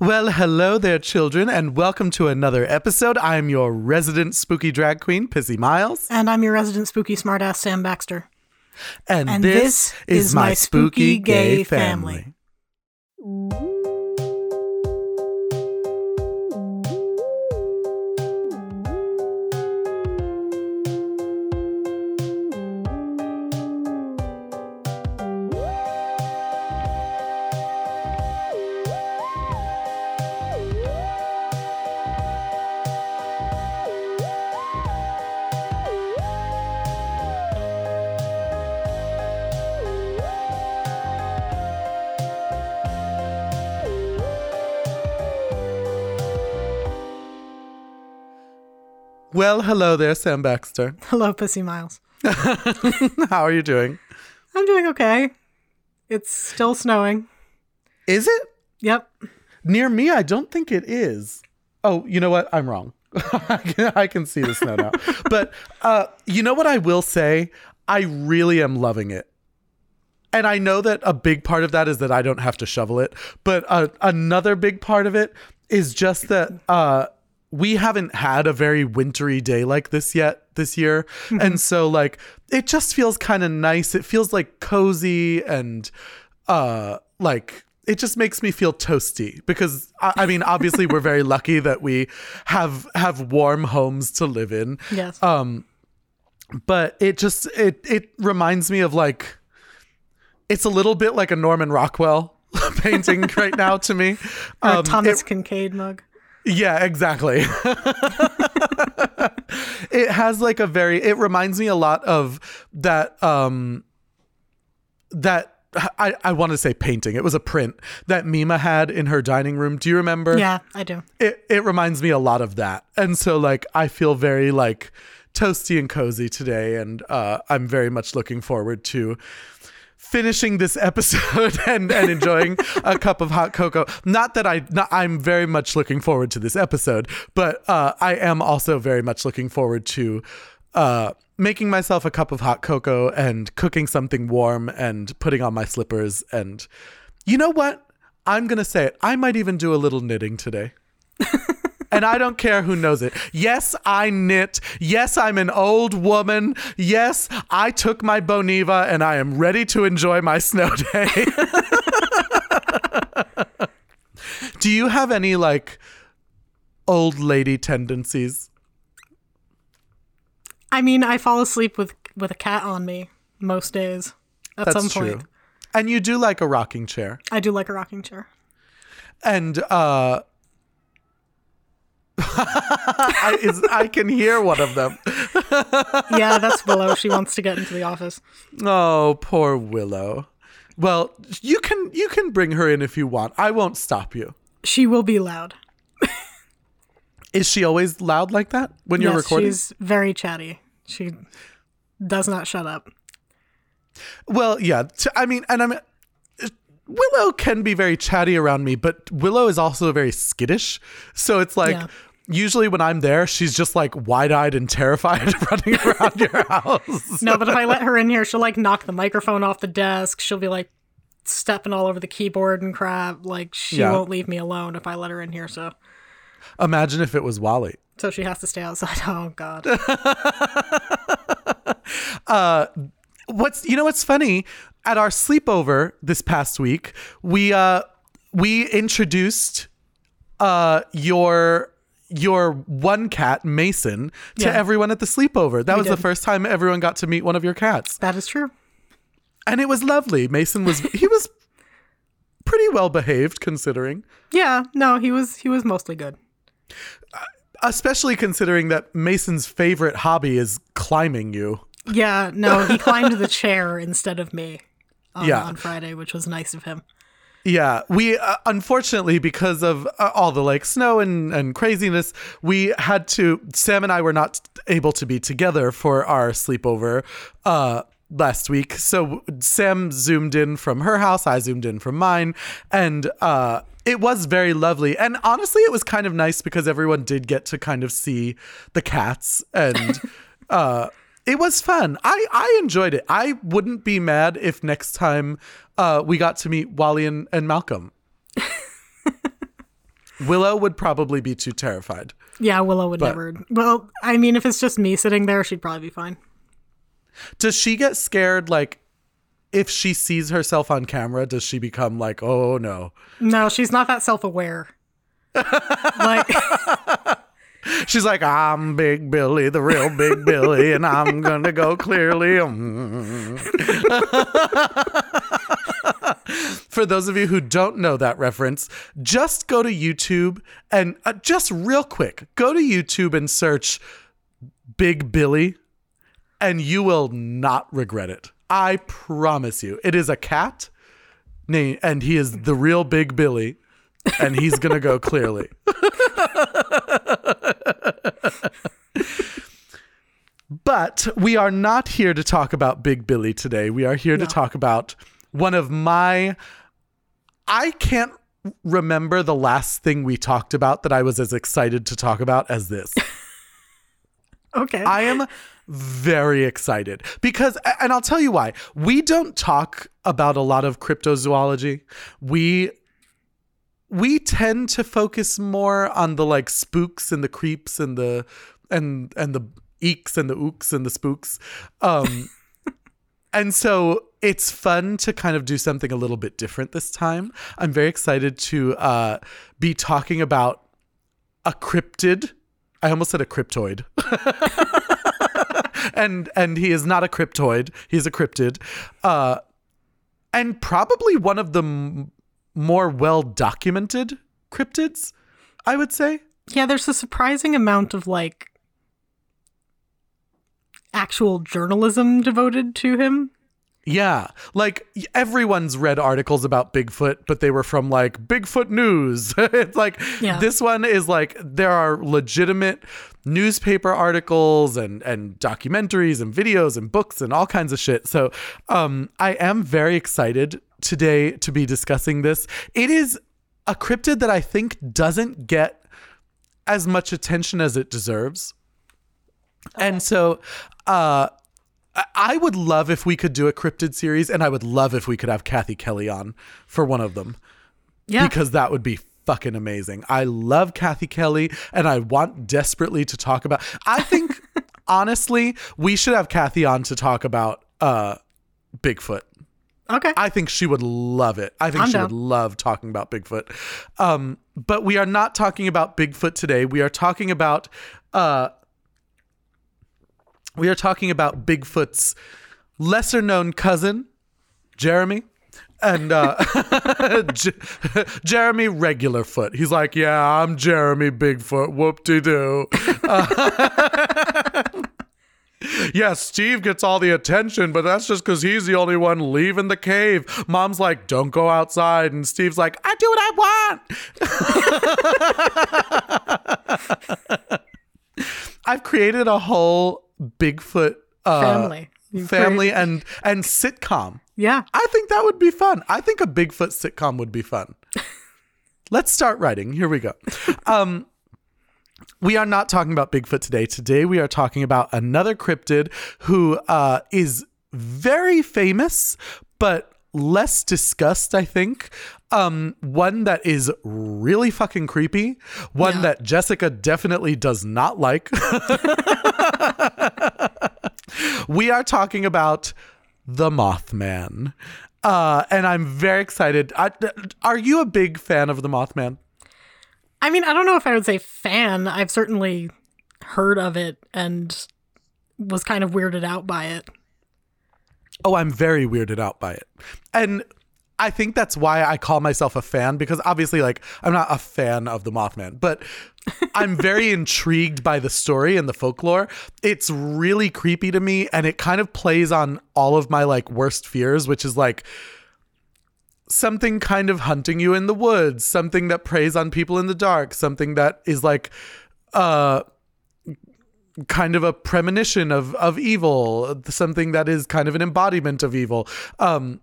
Well, hello there, children, and welcome to another episode. I'm your resident spooky drag queen, Pissy Miles. And I'm your resident spooky smartass, Sam Baxter. And, And this, this is my spooky gay family. Well, hello there, Sam Baxter. Hello, Pussy Miles. How are you doing? I'm doing okay. It's still snowing. Is it? Yep. Near me, I don't think it is. Oh, you know what? I'm wrong. I, can, see the snow now. but uh, you know what I will say? I really am loving it. And I know that a big part of that is that I don't have to shovel it. But uh, another big part of it is just that uh, we haven't had a very wintry day like this yet this year. and so, like, it just feels kind of nice. It feels like cozy and uh, like it just makes me feel toasty because I, I mean obviously we're very lucky that we have have warm homes to live in Yes. um but it just it it reminds me of like it's a little bit like a norman rockwell painting right now to me um, Thomas it- Kinkade mug. Yeah, exactly. it has like a very it reminds me a lot of that um that I, I want to say painting. It was a print that Mima had in her dining room. Do you remember? Yeah, I do. It it reminds me a lot of that. And so like I feel very like toasty and cozy today and uh I'm very much looking forward to finishing this episode and, and enjoying a cup of hot cocoa. Not that I, not, I'm very much looking forward to this episode, but uh, I am also very much looking forward to uh, making myself a cup of hot cocoa and cooking something warm and putting on my slippers. And you know what? I'm going to say it. I might even do a little knitting today. And I don't care who knows it. Yes, I knit. Yes, I'm an old woman. Yes, I took my Boniva and I am ready to enjoy my snow day. Do you have any like old lady tendencies? I mean, I fall asleep with with a cat on me most days. At That's some true. point, And you do like a rocking chair. I do like a rocking chair. And uh I, is, I can hear one of them. Yeah, that's Willow. she wants to get into the office. Oh, poor Willow. Well, you can you can bring her in if you want. I won't stop you. She will be loud. Is she always loud like that when you're recording? she's very chatty. She does not shut up. Well, yeah. I mean, and I'm Willow can be very chatty around me, but Willow is also very skittish. So it's like Yeah. usually when I'm there, she's just like wide-eyed and terrified running around your house. No, but if I let her in here, she'll like knock the microphone off the desk. She'll be like stepping all over the keyboard and crap. Like she Yeah. won't leave me alone if I let her in here. So Imagine if it was Wally. so she has to stay outside. Oh God. Uh, what's you know what's funny? At our sleepover this past week we uh we introduced uh your your one cat mason to Yeah. everyone at the sleepover. That was the first time everyone got to meet one of your cats. That is true. and it was lovely. Mason was he was pretty well behaved considering. Yeah, no, he was he was mostly good. especially considering that mason's favorite hobby is climbing you Yeah, no, he climbed the chair instead of me. On, Yeah. on Friday, which was nice of him. Yeah, we uh, unfortunately because of uh, all the like snow and and craziness, we had to. Sam and I were not able to be together for our sleepover uh, last week. So Sam zoomed in from her house, I zoomed in from mine, and uh, it was very lovely. And honestly, it was kind of nice because everyone did get to kind of see the cats and. uh, it was fun. I, I enjoyed it. I wouldn't be mad if next time uh, we got to meet Wally and, and Malcolm. Willow would probably be too terrified. Yeah, Willow would never. Well, I mean, if it's just me sitting there, she'd probably be fine. Does she get scared like if she sees herself on camera, does she become like, "Oh no." No, she's not that self-aware. like She's like, I'm Big Billy, the real Big Billy, and I'm gonna go clearly. For those of you who don't know that reference, just go to YouTube and uh, just real quick, go to YouTube and search Big Billy, and you will not regret it. I promise you. It is a cat, and he is the real Big Billy, and he's gonna go clearly. But we are not here to talk about Big Billy today. We are here to talk about one of my. I can't remember the last thing we talked about that I was as excited to talk about as this. okay. I am very excited because, and I'll tell you why. We don't talk about a lot of cryptozoology. We we tend to focus more on the like spooks and the creeps and the and and the eeks and the ooks and the spooks. Um and so it's fun to kind of do something a little bit different this time. I'm very excited to uh be talking about a cryptid. I almost said a cryptoid. and and he is not a cryptoid. He's a cryptid. Uh and probably one of the m- more well documented cryptids, I would say. yeah, there's a surprising amount of like actual journalism devoted to him. Yeah, like everyone's read articles about Bigfoot, but they were from like Bigfoot News. it's like Yeah. this one is like there are legitimate newspaper articles and and documentaries and videos and books and all kinds of shit. So, um I am very excited today to be discussing this. It is a cryptid that I think doesn't get as much attention as it deserves. And so uh I- would love if we could do a cryptid series, and I would love if we could have Kathy Kelly on for one of them Yeah. because that would be fucking amazing. I love Kathy Kelly, and I want desperately to talk about. I think honestly, we should have Kathy on to talk about uh, Bigfoot. okay. I think she would love it. I think I'm she down. would love talking about Bigfoot. Um, but we are not talking about Bigfoot today. We are talking about uh, we are talking about Bigfoot's lesser known cousin, Jeremy. And uh, J- Jeremy Regular Foot. He's like, yeah, I'm Jeremy Bigfoot. Whoop de doo. Yeah, Steve gets all the attention, but that's just because he's the only one leaving the cave. Mom's like, don't go outside. And Steve's like, I do what I want. I've created a whole Bigfoot uh, Family. Family created- and, and sitcom. yeah. I think that would be fun. I think a Bigfoot sitcom would be fun. Let's start writing. Here we go. Um, we are not talking about Bigfoot today. Today we are talking about another cryptid who uh, is very famous, but less discussed, I think. Um, one that is really fucking creepy. One Yeah. that Jessica definitely does not like. we are talking about the Mothman. Uh, and I'm very excited. I, are you a big fan of the Mothman? I mean, I don't know if I would say fan. I've certainly heard of it and was kind of weirded out by it. Oh, I'm very weirded out by it. And I think that's why I call myself a fan because obviously, like, I'm not a fan of the Mothman, but I'm very intrigued by the story and the folklore. It's really creepy to me and it kind of plays on all of my like worst fears, which is like something kind of hunting you in the woods, something that preys on people in the dark, something that is like, uh, kind of a premonition of of evil, something that is kind of an embodiment of evil. Um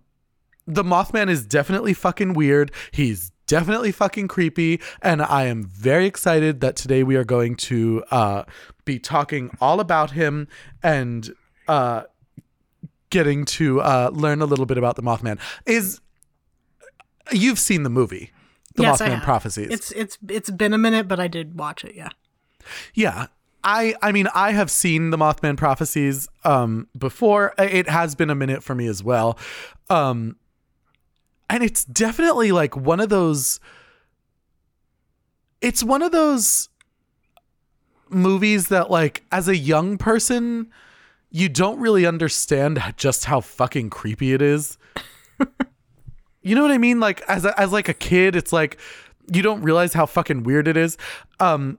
the Mothman is definitely fucking weird. He's definitely fucking creepy and I am very excited that today we are going to uh be talking all about him and uh getting to uh learn a little bit about the Mothman. Is you've seen the movie. The Yes, I Mothman. Prophecies. It's it's it's been a minute, but I did watch it. Yeah. Yeah. I I mean I have seen the Mothman prophecies um before. It has been a minute for me as well. Um and it's definitely like one of those it's one of those movies that like as a young person you don't really understand just how fucking creepy it is. you know what I mean? Like as a, as like a kid it's like you don't realize how fucking weird it is. Um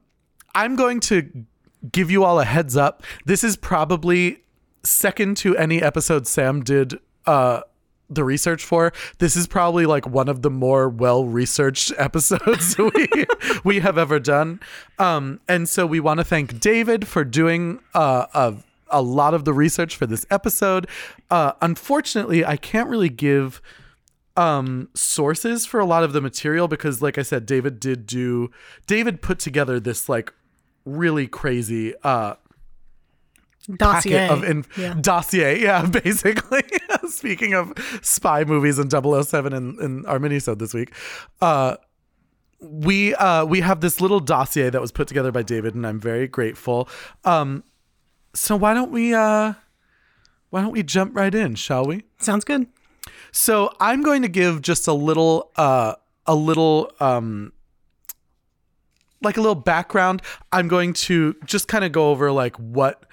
I'm going to give you all a heads up. This is probably second to any episode Sam did uh the research for. This is probably like one of the more well researched episodes we we have ever done. Um and so we want to thank David for doing uh a a lot of the research for this episode. Uh unfortunately, I can't really give um sources for a lot of the material because like I said David did do David put together this like really crazy uh Dossier. of in- yeah. dossier yeah basically speaking of spy movies and 007 in, in our minisode this week uh we uh we have this little dossier that was put together by David and I'm very grateful um so why don't we uh why don't we jump right in shall we Sounds good. so I'm going to give just a little uh a little um like a little background. I'm going to just kind of go over like what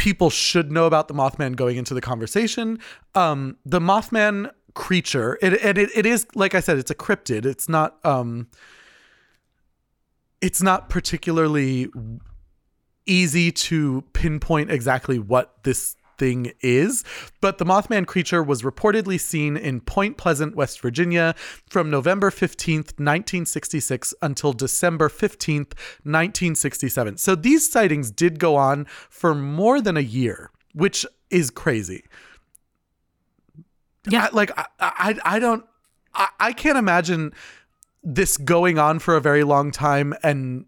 people should know about the Mothman going into the conversation. Um the Mothman creature, it it it, it is like I said it's a cryptid. It's not um it's not particularly easy to pinpoint exactly what this thing is, but the Mothman creature was reportedly seen in Point Pleasant, West Virginia from November 15th, 1966 until December 15th, 1967. So these sightings did go on for more than a year, which is crazy. Yeah. I- like I, I, I don't, I, I can't imagine this going on for a very long time and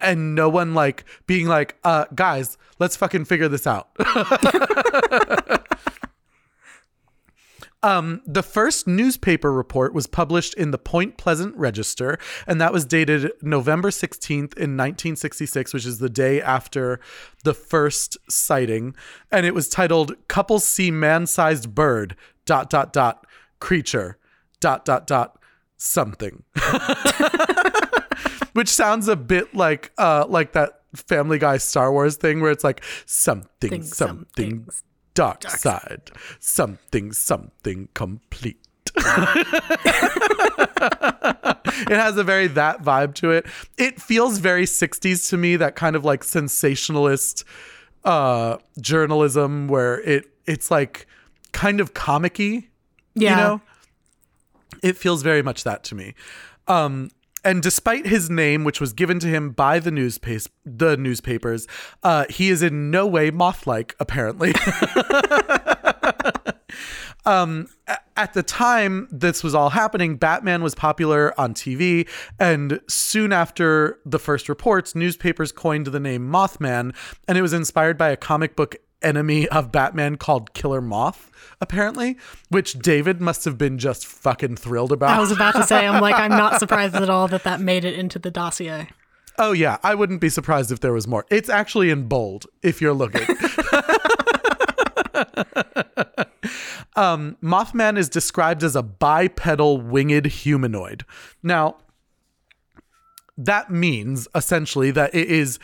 and no one like being like, uh, guys, let's fucking figure this out. Um, the first newspaper report was published in the Point Pleasant Register, and that was dated November 16th in 1966, which is the day after the first sighting. And it was titled Couples See Man Sized Bird, dot, dot, dot, creature, dot, dot, dot, something. which sounds a bit like uh like that Family Guy Star Wars thing where it's like something Thing, something somethings. dark side something something complete. it has a very that vibe to it. It feels very 60s to me, that kind of like sensationalist uh journalism where it it's like kind of comicky Yeah. you know it feels very much that to me um and despite his name which was given to him by the the newspapers uh he is in no way moth-like apparently. Um at the time this was all happening batman was popular on tv and soon after the first reports newspapers coined the name mothman and it was inspired by a comic book enemy of batman called killer moth apparently which david must have been just fucking thrilled about I was about to say, I'm like, I'm not surprised at all that that made it into the dossier. oh yeah i wouldn't be surprised if there was more it's actually in bold if you're looking um, Mothman is described as a bipedal winged humanoid. Now, that means essentially that it is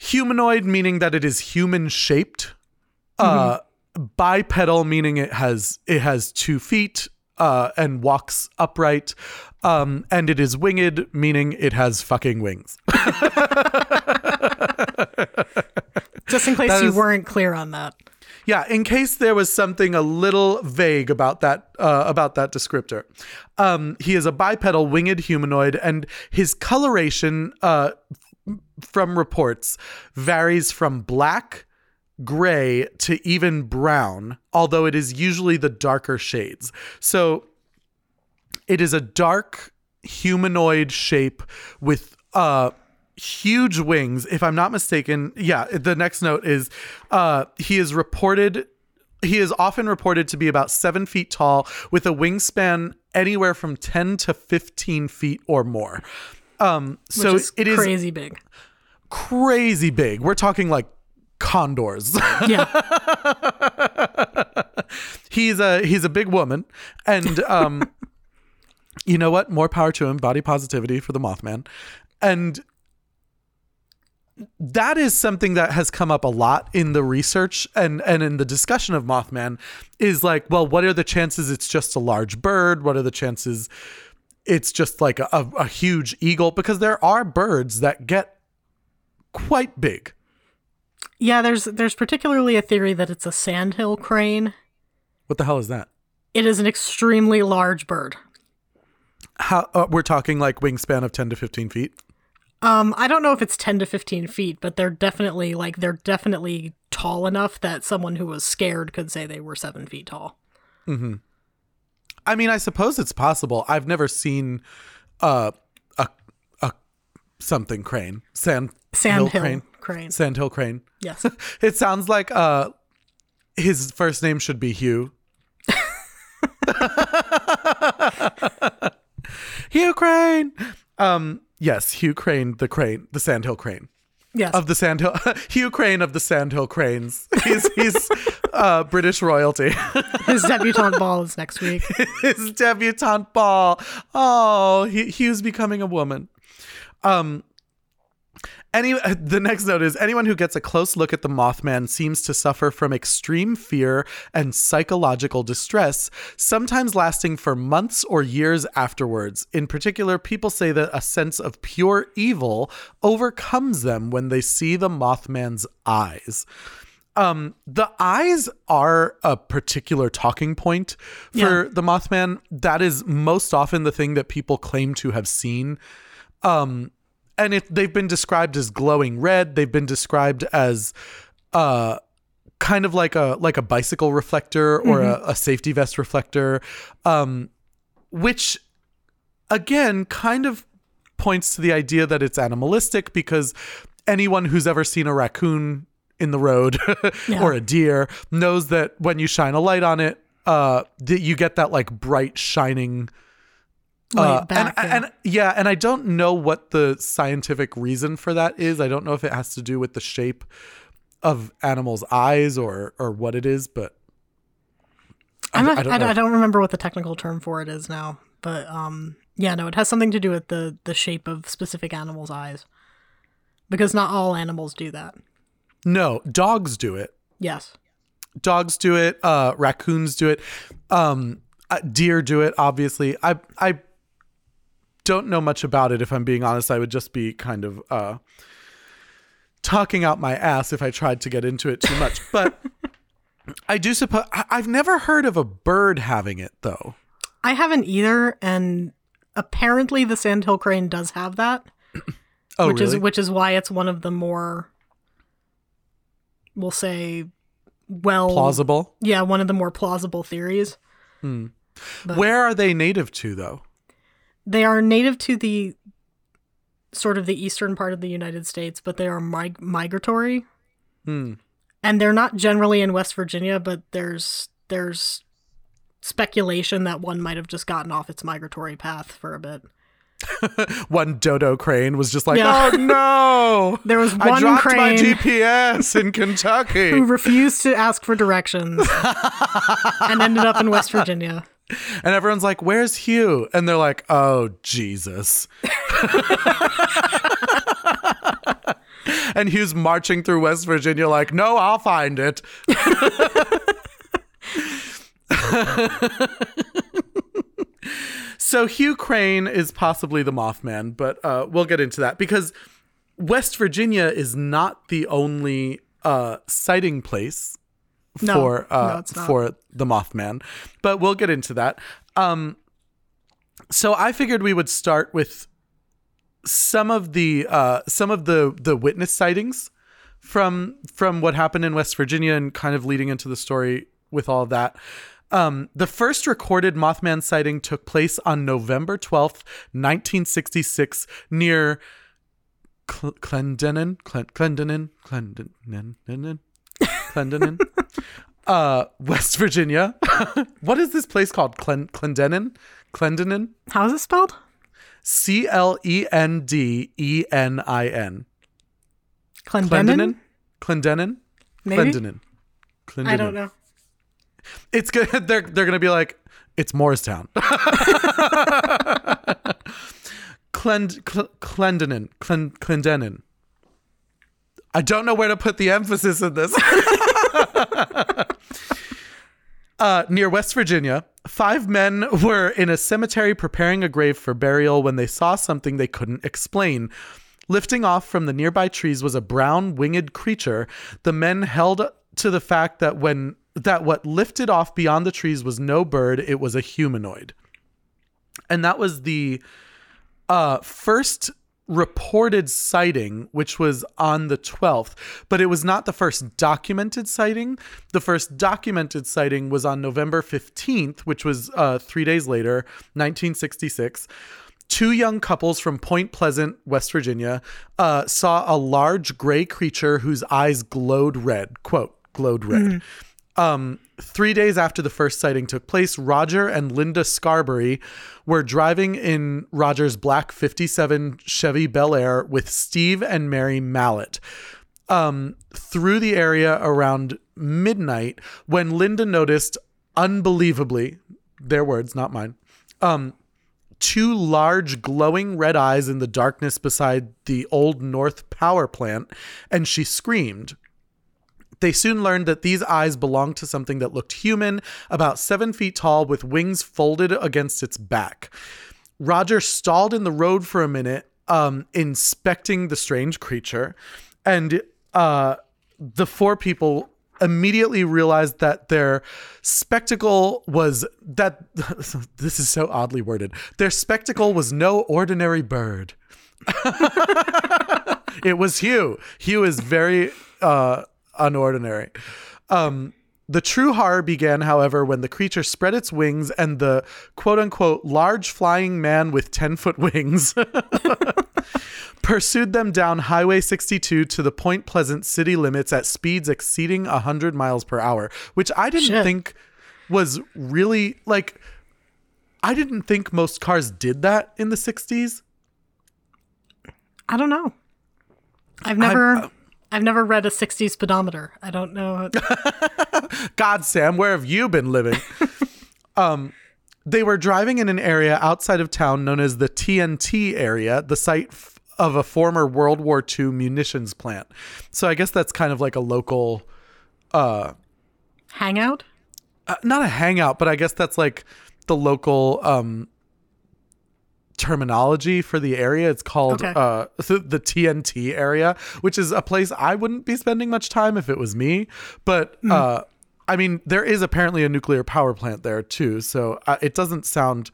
humanoid, meaning that it is human shaped. Uh, bipedal, meaning it has it has two feet uh, and walks upright. Um, and it is winged, meaning it has fucking wings. Just in case That you is- weren't clear on that. Yeah, in case there was something a little vague about that uh, about that descriptor, um, he is a bipedal winged humanoid, and his coloration, uh, from reports, varies from black, gray to even brown, although it is usually the darker shades. So it is a dark humanoid shape with uh huge wings if i'm not mistaken yeah the next note is uh he is reported he is often reported to be about seven feet tall with a wingspan anywhere from 10 to 15 feet or more. Um, so Which is it is crazy big. Crazy big. We're talking like condors. Yeah. he's a he's a big woman, and um, you know what? More power to him. Body positivity for the Mothman, and that is something that has come up a lot in the research and and in the discussion of Mothman. Is like, well, what are the chances it's just a large bird? What are the chances it's just like a, a, a huge eagle? Because there are birds that get quite big. yeah, there's there's particularly a theory that it's a sandhill crane. What the hell is that? It is an extremely large bird. How uh, we're talking like wingspan of ten to fifteen feet. Um, I don't know if it's 10 to 15 feet, but they're definitely like they're definitely tall enough that someone who was scared could say they were seven feet tall. Hmm. I mean, I suppose it's possible. I've never seen uh, a a something crane, sand Sandhill crane, crane. sandhill crane. Yes. It sounds like uh, his first name should be Hugh. Hugh Crane. Um, yes, Hugh Crane, the crane, the Sandhill Crane Yes. of the Sandhill. Hugh Crane of the Sandhill Cranes. He's he's uh, British royalty. His debutante ball is next week. his debutante ball. Oh, he, Hugh's becoming a woman. Um. Any the next note is anyone who gets a close look at the Mothman seems to suffer from extreme fear and psychological distress, sometimes lasting for months or years afterwards. In particular, people say that a sense of pure evil overcomes them when they see the Mothman's eyes. Um the eyes are a particular talking point for the mothman. That is most often the thing that people claim to have seen. Um and it they've been described as glowing red they've been described as uh kind of like a like a bicycle reflector or a, a safety vest reflector um which again kind of points to the idea that it's animalistic because anyone who's ever seen a raccoon in the road Yeah. or a deer knows that when you shine a light on it uh that you get that like bright shining uh, and, yeah. and yeah and i don't know what the scientific reason for that is i don't know if it has to do with the shape of animals eyes or or what it is but I'm not, I I, don't don't. I don't remember what the technical term for it is now, but um, yeah, no, it has something to do with the the shape of specific animals' eyes, because not all animals do that. no dogs do it Yes. dogs do it uh raccoons do it um uh, deer do it obviously i i don't know much about it if i'm being honest. I would just be kind of uh talking out my ass if i tried to get into it too much. But i do suppose i've never heard of a bird having it though. I haven't either, and apparently the sandhill crane does have that, oh which really? is which is why it's one of the more, we'll say, well, plausible? Yeah, one of the more plausible theories. But- where are they native to though They are native to the sort of the eastern part of the United States, but they are mig- migratory. Hmm. And they're not generally in West Virginia, but there's there's speculation that one might have just gotten off its migratory path for a bit. one dodo crane was just like Yeah. oh no There was one i dropped my gps in kentucky who refused to ask for directions and ended up in West Virginia. And everyone's like, Where's Hugh? And they're like, Oh, Jesus. and Hugh's marching through West Virginia, like, No, I'll find it. so Hugh Crane is possibly the Mothman, but uh, we'll get into that because West Virginia is not the only uh, sighting place No, for uh, no, for the Mothman, but we'll get into that. Um, so I figured we would start with some of the uh, some of the the witness sightings from from what happened in West Virginia and kind of leading into the story with all of that. Um, the first recorded Mothman sighting took place on November 12th, 1966, near Cl- Clendenin, Clen- Clendenin, Clendenin, Clendenin. uh, West Virginia. what is this place called? Clen- Clendenin? Clendenin? How is it spelled? C L E N D E N I N. Clendenin? Clendenin? Maybe? Clendenin. Clendenin. I don't know. It's good. They're they're gonna be like, it's Morristown. Clend Cl- Clendenin. Clen- Clendenin. I don't know where to put the emphasis in this. uh, near West Virginia, five men were in a cemetery preparing a grave for burial when they saw something they couldn't explain. Lifting off from the nearby trees was a brown winged creature. The men held to the fact that when that what lifted off beyond the trees was no bird, it was a humanoid. And that was the uh, first reported sighting, which was on the 12th, but it was not the first documented sighting. The first documented sighting was on November 15th, which was uh, three days later, 1966. Two young couples from Point Pleasant, West Virginia, uh, saw a large gray creature whose eyes glowed red. Quote, glowed red. Um, three days after the first sighting took place, Roger and Linda Scarberry were driving in Roger's black 57 Chevy Bel Air with Steve and Mary Mallette um, through the area around midnight when Linda noticed, unbelievably, their words, not mine, um, two large glowing red eyes in the darkness beside the Old North power plant, and she screamed. They soon learned that these eyes belonged to something that looked human, about seven feet tall, with wings folded against its back. Roger stalled in the road for a minute, um, inspecting the strange creature, and uh, the four people immediately realized that their spectacle was that this is so oddly worded. Their spectacle was no ordinary bird. it was Hugh. Hugh is very uh, unordinary. Um, the true horror began, however, when the creature spread its wings and the quote unquote large flying man with 10 foot wings pursued them down Highway 62 to the Point Pleasant city limits at speeds exceeding 100 miles per hour, which I didn't Shit. think was really like, I didn't think most cars did that in the 60s. I don't know. I've never I've never read a 60s speedometer. I don't know. God, Sam, where have you been living? um, they were driving in an area outside of town known as the TNT area, the site f- of a former World War II munitions plant. So I guess that's kind of like a local, uh, Hangout? uh, not a hangout, but I guess that's like the local um, terminology for the area. It's called Okay. uh, the TNT area, which is a place I wouldn't be spending much time if it was me. But uh, I mean, there is apparently a nuclear power plant there too, so uh, it doesn't sound.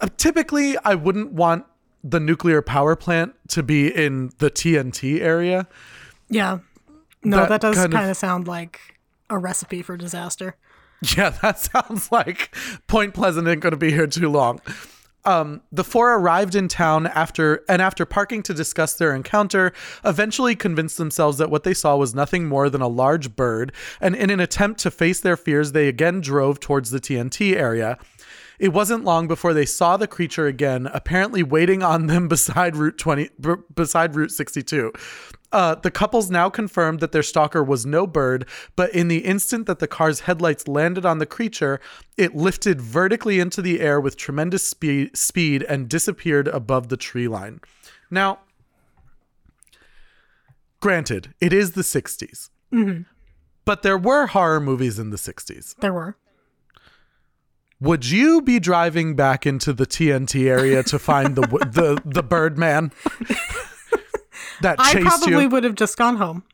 Uh, typically, I wouldn't want the nuclear power plant to be in the TNT area. Yeah. No, That that, does kind of sound like a recipe for disaster. Yeah, that sounds like Point Pleasant ain't going to be here too long. Um, the four arrived in town after and after parking to discuss their encounter, eventually convinced themselves that what they saw was nothing more than a large bird, and in an attempt to face their fears, they again drove towards the TNT area. It wasn't long before they saw the creature again, apparently waiting on them beside Route 20 b- beside Route 62. Uh, the couples now confirmed that their stalker was no bird, but in the instant that the car's headlights landed on the creature, it lifted vertically into the air with tremendous speed, speed and disappeared above the tree line. Now, granted, it is the 60s, but there were horror movies in the 60s. There were. Would you be driving back into the TNT area to find the the the Birdman that I probably you? would have just gone home.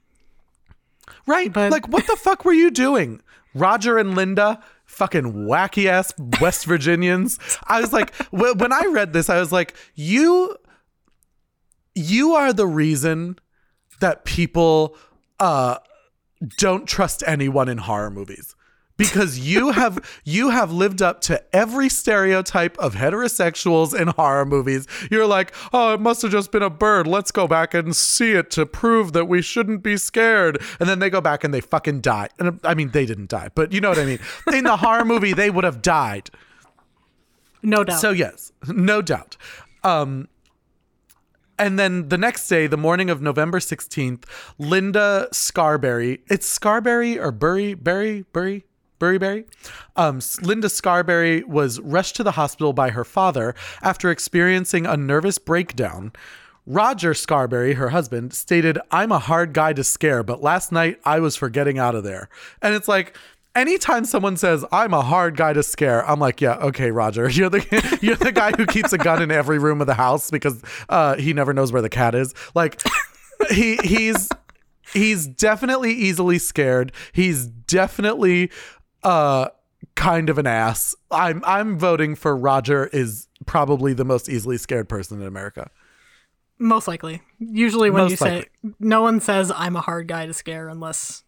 Right? but- like, what the fuck were you doing? Roger and Linda, fucking wacky ass West Virginians. I was like, when I read this, I was like, you, you are the reason that people uh, don't trust anyone in horror movies because you have you have lived up to every stereotype of heterosexuals in horror movies. You're like, "Oh, it must have just been a bird. Let's go back and see it to prove that we shouldn't be scared." And then they go back and they fucking die. And I mean, they didn't die, but you know what I mean. In the horror movie, they would have died. No doubt. So yes, no doubt. Um, and then the next day, the morning of November 16th, Linda Scarberry, it's Scarberry or Burry, Berry, Burry, Um, Linda Scarberry was rushed to the hospital by her father after experiencing a nervous breakdown. Roger Scarberry, her husband, stated, I'm a hard guy to scare, but last night I was for getting out of there. And it's like, anytime someone says I'm a hard guy to scare, I'm like, yeah, okay, Roger, you're the you're the guy who keeps a gun in every room of the house because uh, he never knows where the cat is. Like he he's he's definitely easily scared. He's definitely uh kind of an ass. I'm I'm voting for Roger is probably the most easily scared person in America. Most likely. Usually when Most you say no one says I'm a hard guy to scare unless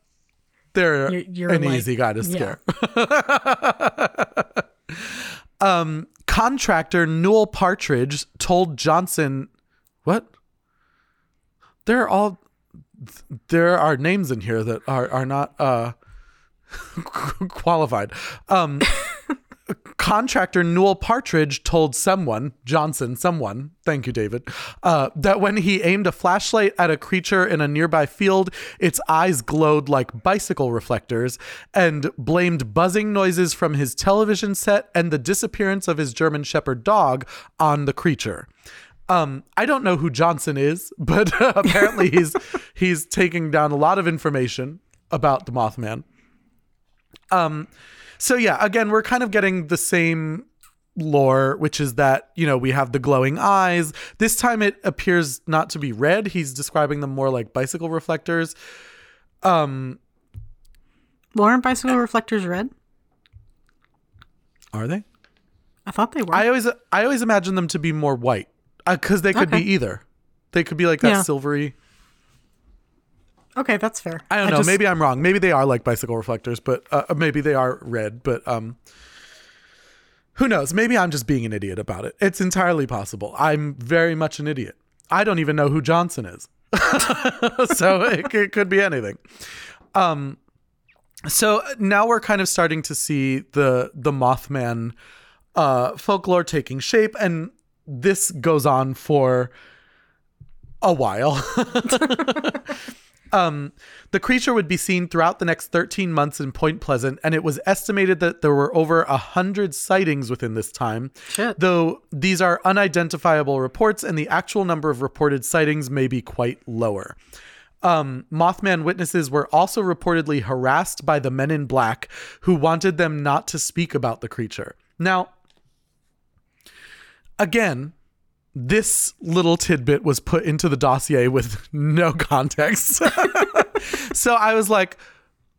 They're You're- you're an like- easy guy to yeah. scare. um, contractor Newell Partridge told Johnson, "What? There are all there are names in here that are are not uh qualified." Um, contractor Newell Partridge told someone, Johnson, someone, thank you, David, uh, that when he aimed a flashlight at a creature in a nearby field, its eyes glowed like bicycle reflectors, and blamed buzzing noises from his television set and the disappearance of his German Shepherd dog on the creature. Um, I don't know who Johnson is, but apparently he's he's taking down a lot of information about the Mothman. Um, so yeah, again, we're kind of getting the same lore, which is that, you know, we have the glowing eyes. This time it appears not to be red. He's describing them more like bicycle reflectors. Um, well, aren't bicycle reflectors red? are they? I thought they were. I always I always imagine them to be more white because they could Okay. be either. They could be like that Yeah. silvery. Okay, that's fair. I don't know. just- maybe I'm wrong. Maybe they are like bicycle reflectors, but uh, maybe they are red. But um, who knows? Maybe I'm just being an idiot about it. It's entirely possible. I'm very much an idiot. I don't even know who Johnson is, so it, it could be anything. Um, so now we're kind of starting to see the the Mothman uh, folklore taking shape, and this goes on for a while. Um, the creature would be seen throughout the next 13 months in Point Pleasant, and it was estimated that there were over a hundred sightings within this time. Shit. Though these are unidentifiable reports, and the actual number of reported sightings may be quite lower. Um, Mothman witnesses were also reportedly harassed by the men in black who wanted them not to speak about the creature. Now, again, this little tidbit was put into the dossier with no context. so I was like,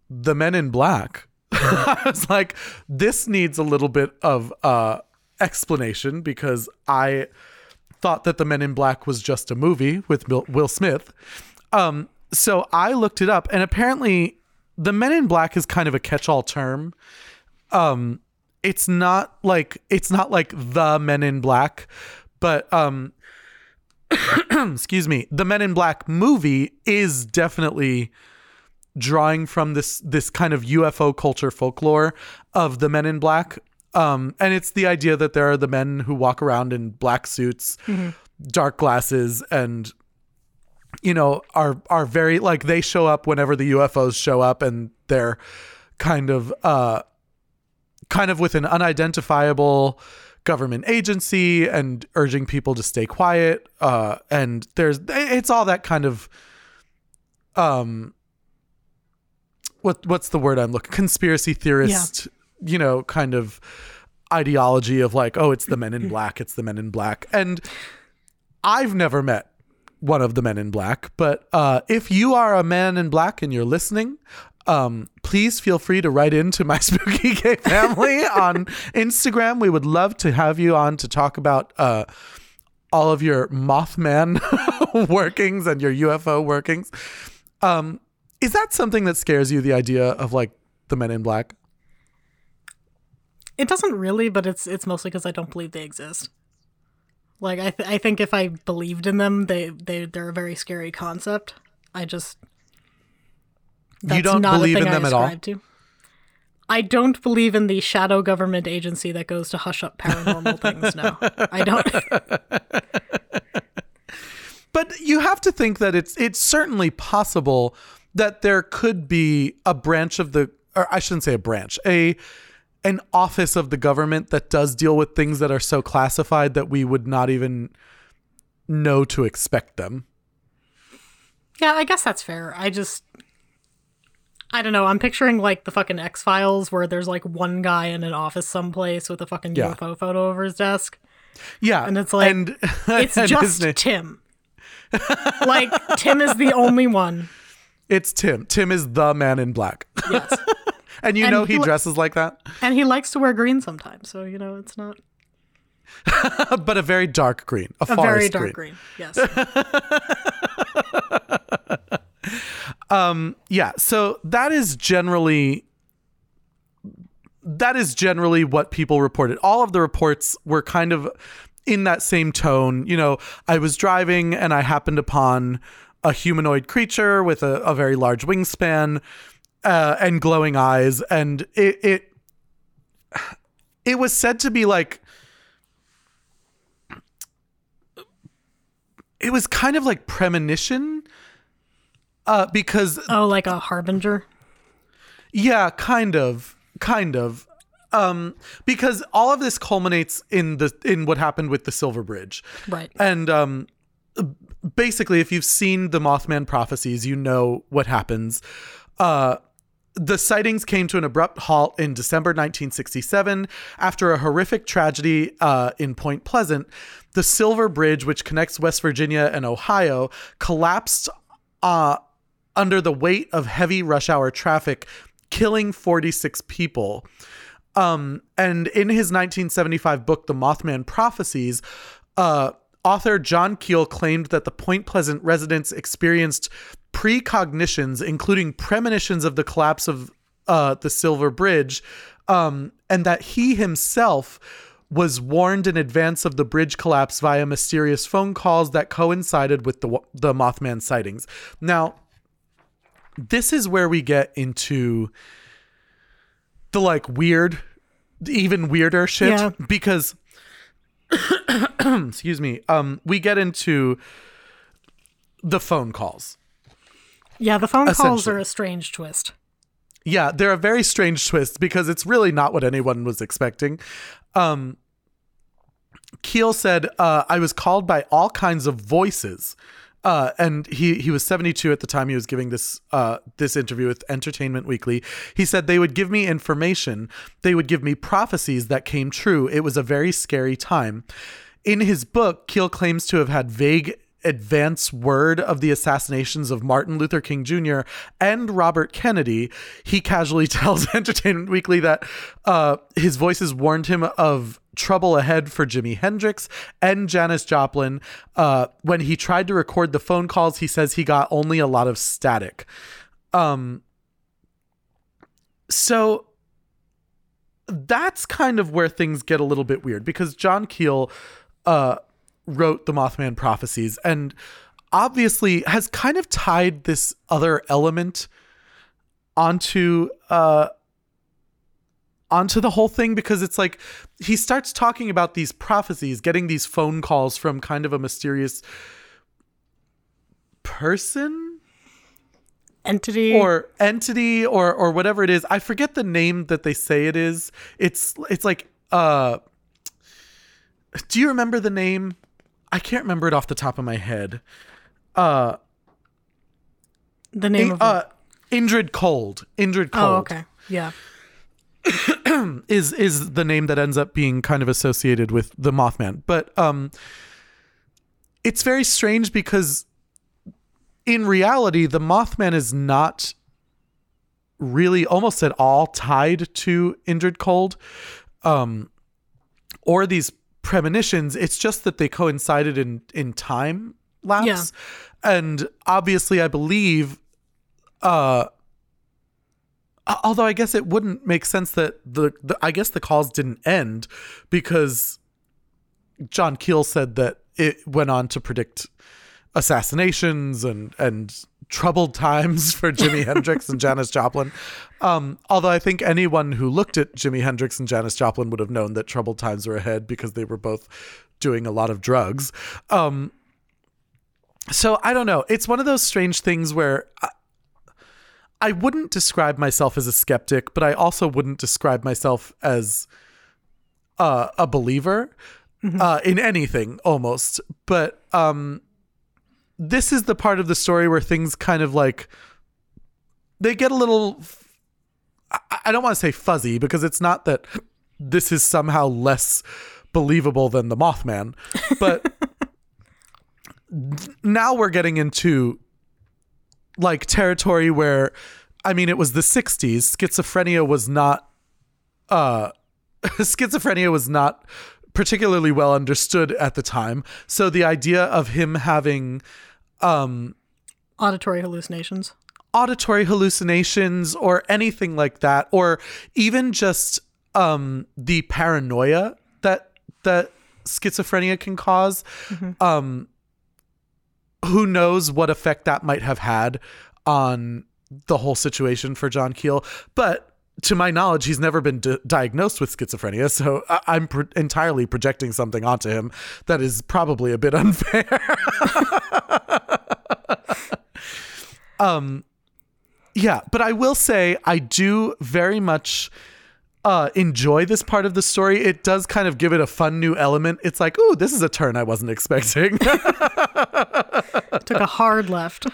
the men in black. I was like, this needs a little bit of uh, explanation because I thought that the men in black was just a movie with Will Smith. Um, so I looked it up, and apparently, the men in black is kind of a catch-all term um it's not like it's not like the men in black but um excuse me the men in black movie is definitely drawing from this this kind of UFO culture folklore of the men in black. Um and it's the idea that there are the men who walk around in black suits dark glasses and you know are are very like they show up whenever the UFOs show up and they're kind of uh kind of with an unidentifiable government agency and urging people to stay quiet uh and there's it's all that kind of um what what's the word I'm looking conspiracy theorist you know kind of ideology of like oh it's the men in black it's the men in black. And I've never met one of the men in black but uh if you are a man in black and you're listening um, please feel free to write into my spooky gay family on Instagram. We would love to have you on to talk about uh, all of your Mothman workings and your UFO workings. Um, is that something that scares you? The idea of like the Men in Black? It doesn't really, but it's it's mostly because I don't believe they exist. Like I th- I think if I believed in them, they they they're a very scary concept. I just you don't not a believe in thing I them at all. To. I don't believe in the shadow government agency that goes to hush up paranormal things. No, I don't. But you have to think that it's it's certainly possible that there could be a branch of the or I shouldn't say a branch, a an office of the government that does deal with things that are so classified that we would not even know to expect them. Yeah, I guess that's fair. I just I don't know. I'm picturing like the fucking X Files where there's like one guy in an office someplace with a fucking Yeah. UFO photo over his desk. Yeah. And it's like, and, It's and just Tim. like Tim is the only one. it's Tim. Tim is the man in black. Yes. And you And know he he dresses like that, And he likes to wear green sometimes, so you know it's not but a very dark green, a, a forest very dark green. green. Yes. Yeah, so that is generally that is generally what people reported. All of the reports were kind of in that same tone. You know, I was driving and I happened upon a humanoid creature with a, a very large wingspan uh, and glowing eyes, and it it it was said to be like it was kind of like premonition uh, because oh, like a harbinger. yeah, kind of, kind of. Um, because all of this culminates in the in what happened with the Silver Bridge, Right. and um, basically, if you've seen the Mothman prophecies, you know what happens. Uh, the sightings came to an abrupt halt in December 1967 after a horrific tragedy uh, in Point Pleasant. The Silver Bridge, which connects West Virginia and Ohio, collapsed uh, under the weight of heavy rush hour traffic, killing 46 people. Um, and in his 1975 book, The Mothman Prophecies, uh, author John Keel claimed that the Point Pleasant residents experienced precognitions, including premonitions of the collapse of uh, the Silver Bridge, um, and that he himself was warned in advance of the bridge collapse via mysterious phone calls that coincided with the the Mothman sightings. Now, this is where we get into the like weird, even weirder shit Yeah. because excuse me, um, we get into the phone calls. Yeah, the phone calls are a strange twist. Yeah, they're a very strange twist because it's really not what anyone was expecting. Um, Keel said, uh, I was called by all kinds of voices. Uh, and he, he was 72 at the time he was giving this uh, this interview with Entertainment Weekly. He said they would give me information, they would give me prophecies that came true. It was a very scary time. In his book, Keel claims to have had vague advance word of the assassinations of Martin Luther King Jr. and Robert Kennedy, he casually tells Entertainment Weekly that uh, his voices warned him of trouble ahead for Jimi Hendrix and Janis Joplin. Uh, when he tried to record the phone calls, he says he got only a lot of static. Um, so that's kind of where things get a little bit weird because John Keel uh, wrote the Mothman prophecies and obviously has kind of tied this other element onto uh onto the whole thing because it's like he starts talking about these prophecies getting these phone calls from kind of a mysterious person Entity. or entity or or whatever it is i forget the name that they say it is it's it's like uh do you remember the name i can't remember it off the top of my head uh the name of. uh indrid cold indrid cold oh, okay. Yeah. is is the name that ends up being kind of associated with the Mothman. But um it's very strange because in reality the Mothman is not really almost at all tied to Indrid Cold um or these premonitions. It's just that they coincided in in time lapse. And obviously I believe uh Although I guess it wouldn't make sense that the, the I guess the calls didn't end because John Keel said that it went on to predict assassinations and and troubled times for Jimi Hendrix and Janis Joplin. Um, although I think anyone who looked at Jimi Hendrix and Janis Joplin would have known that troubled times were ahead because they were both doing a lot of drugs. Um, so I don't know. It's one of those strange things where I, wouldn't describe myself as a skeptic, but I also wouldn't describe myself as uh, a believer uh, in anything almost. But um, this is the part of the story where things kind of like they get a little. I, I don't want to say fuzzy because it's not that this is somehow less believable than the Mothman, but now we're getting into like territory where I mean it was the 60s schizophrenia was not uh schizophrenia was not particularly well understood at the time. So the idea of him having um Auditory hallucinations. auditory hallucinations or anything like that or even just um the paranoia that that schizophrenia can cause um who knows what effect that might have had on the whole situation for John Keel but to my knowledge he's never been di- diagnosed with schizophrenia so I- i'm pro- entirely projecting something onto him that is probably a bit unfair. Um yeah, but I will say I do very much uh, enjoy this part of the story. It does kind of give it a fun new element. It's like, oh, this is a turn I wasn't expecting. Took a hard left.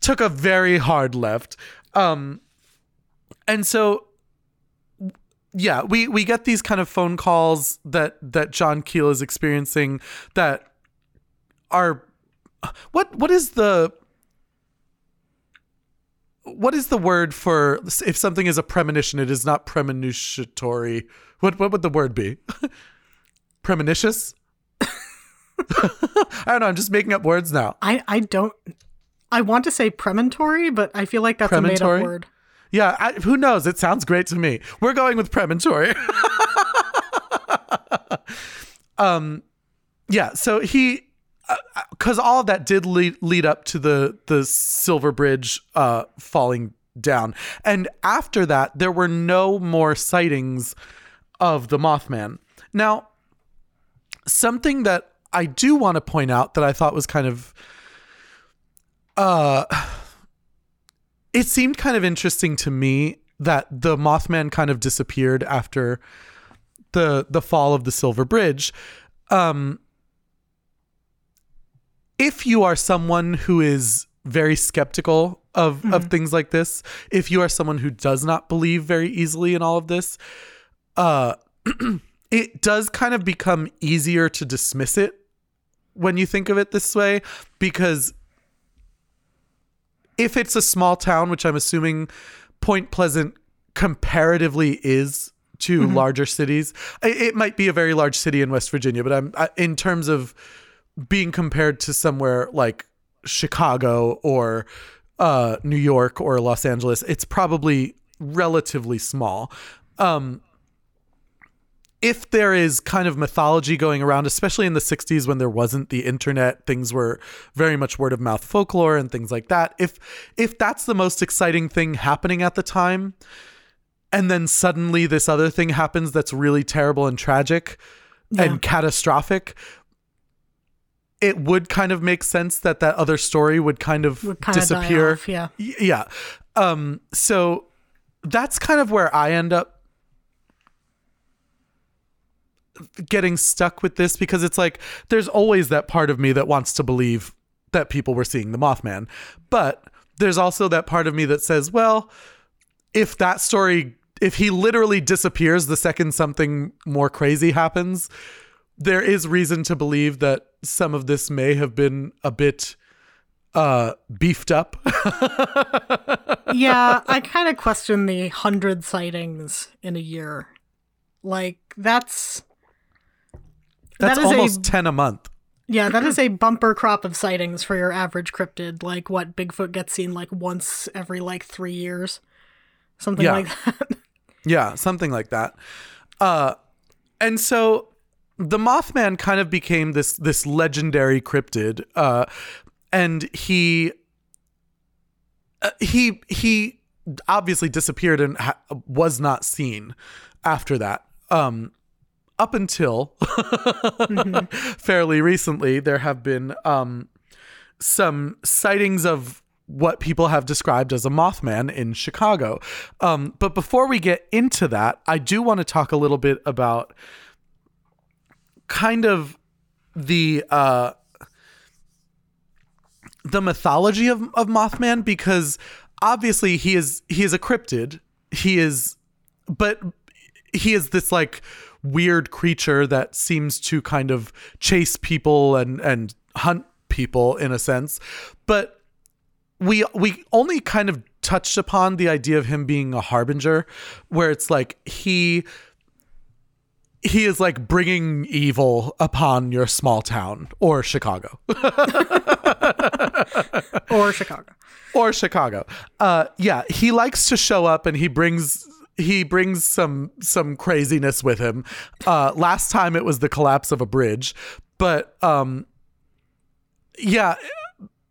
Took a very hard left. Um, and so yeah, we we get these kind of phone calls that that John Keel is experiencing that are what what is the what is the word for if something is a premonition it is not premonitory? What what would the word be? Premonitious? I don't know i'm just making up words now. I, I don't. I want to say premonitory, but I feel like that's a made up word. yeah I, who knows? It sounds great to me. We're going with premonitory. Um yeah so he because all of that did lead, lead up to the the silver bridge uh falling down. And after that there were no more sightings of the mothman. Now something that i do want to point out that i thought was kind of uh it seemed kind of interesting to me that the mothman kind of disappeared after the the fall of the silver bridge. Um if you are someone who is very skeptical of of things like this if you are someone who does not believe very easily in all of this uh it does kind of become easier to dismiss it when you think of it this way because if it's a small town, which I'm assuming Point Pleasant comparatively is to larger cities, it might be a very large city in West Virginia, but I'm in terms of being compared to somewhere like Chicago or uh, New York or Los Angeles, it's probably relatively small. Um, if there is kind of mythology going around, especially in the 60s when there wasn't the internet, things were very much word of mouth folklore and things like that. If if that's the most exciting thing happening at the time, and then suddenly this other thing happens that's really terrible and tragic Yeah. and catastrophic, it would kind of make sense that that other story would kind of Would kinda disappear. off, yeah. Yeah. Um, so that's kind of where I end up getting stuck with this because it's like there's always that part of me that wants to believe that people were seeing the Mothman. But there's also that part of me that says, well, if that story if he literally disappears the second something more crazy happens, there is reason to believe that some of this may have been a bit uh beefed up. yeah, I kind of question the hundred sightings in a year. Like that's That's that almost a 10 a month. yeah, that is a bumper crop of sightings for your average cryptid. Like what Bigfoot gets seen like once every like three years. something Yeah. like that. Yeah, something like that. Uh, and so the Mothman kind of became this this legendary cryptid, uh, and he uh, he he obviously disappeared and ha- was not seen after that. Um, up until fairly recently, there have been um, some sightings of what people have described as a Mothman in Chicago. Um, but before we get into that, I do want to talk a little bit about kind of the uh, the mythology of, of Mothman because obviously he is he is a cryptid. He is, but he is this like weird creature that seems to kind of chase people and and hunt people in a sense but we we only kind of touched upon the idea of him being a harbinger where it's like he he is like bringing evil upon your small town or chicago or Chicago. or Chicago. Uh, yeah, he likes to show up and he brings he brings some some craziness with him. Uh, last time it was the collapse of a bridge, but um, yeah.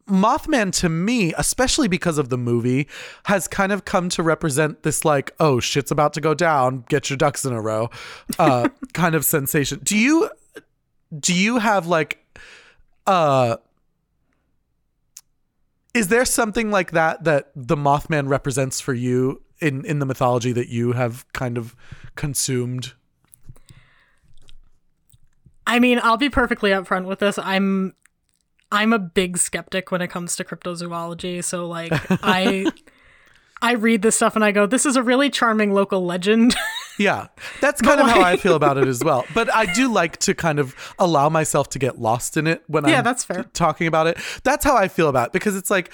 Mothman to me, especially because of the movie, has kind of come to represent this like, oh shit's about to go down, get your ducks in a row, uh, kind of sensation. Do you do you have like uh is there something like that that the Mothman represents for you in in the mythology that you have kind of consumed? I mean, I'll be perfectly upfront with this. I'm I'm a big skeptic when it comes to cryptozoology, so like I I read this stuff and I go, this is a really charming local legend. Yeah, that's kind of how I feel about it as well. But I do like to kind of allow myself to get lost in it when Yeah, I'm that's fair. talking about it. That's how I feel about it because it's like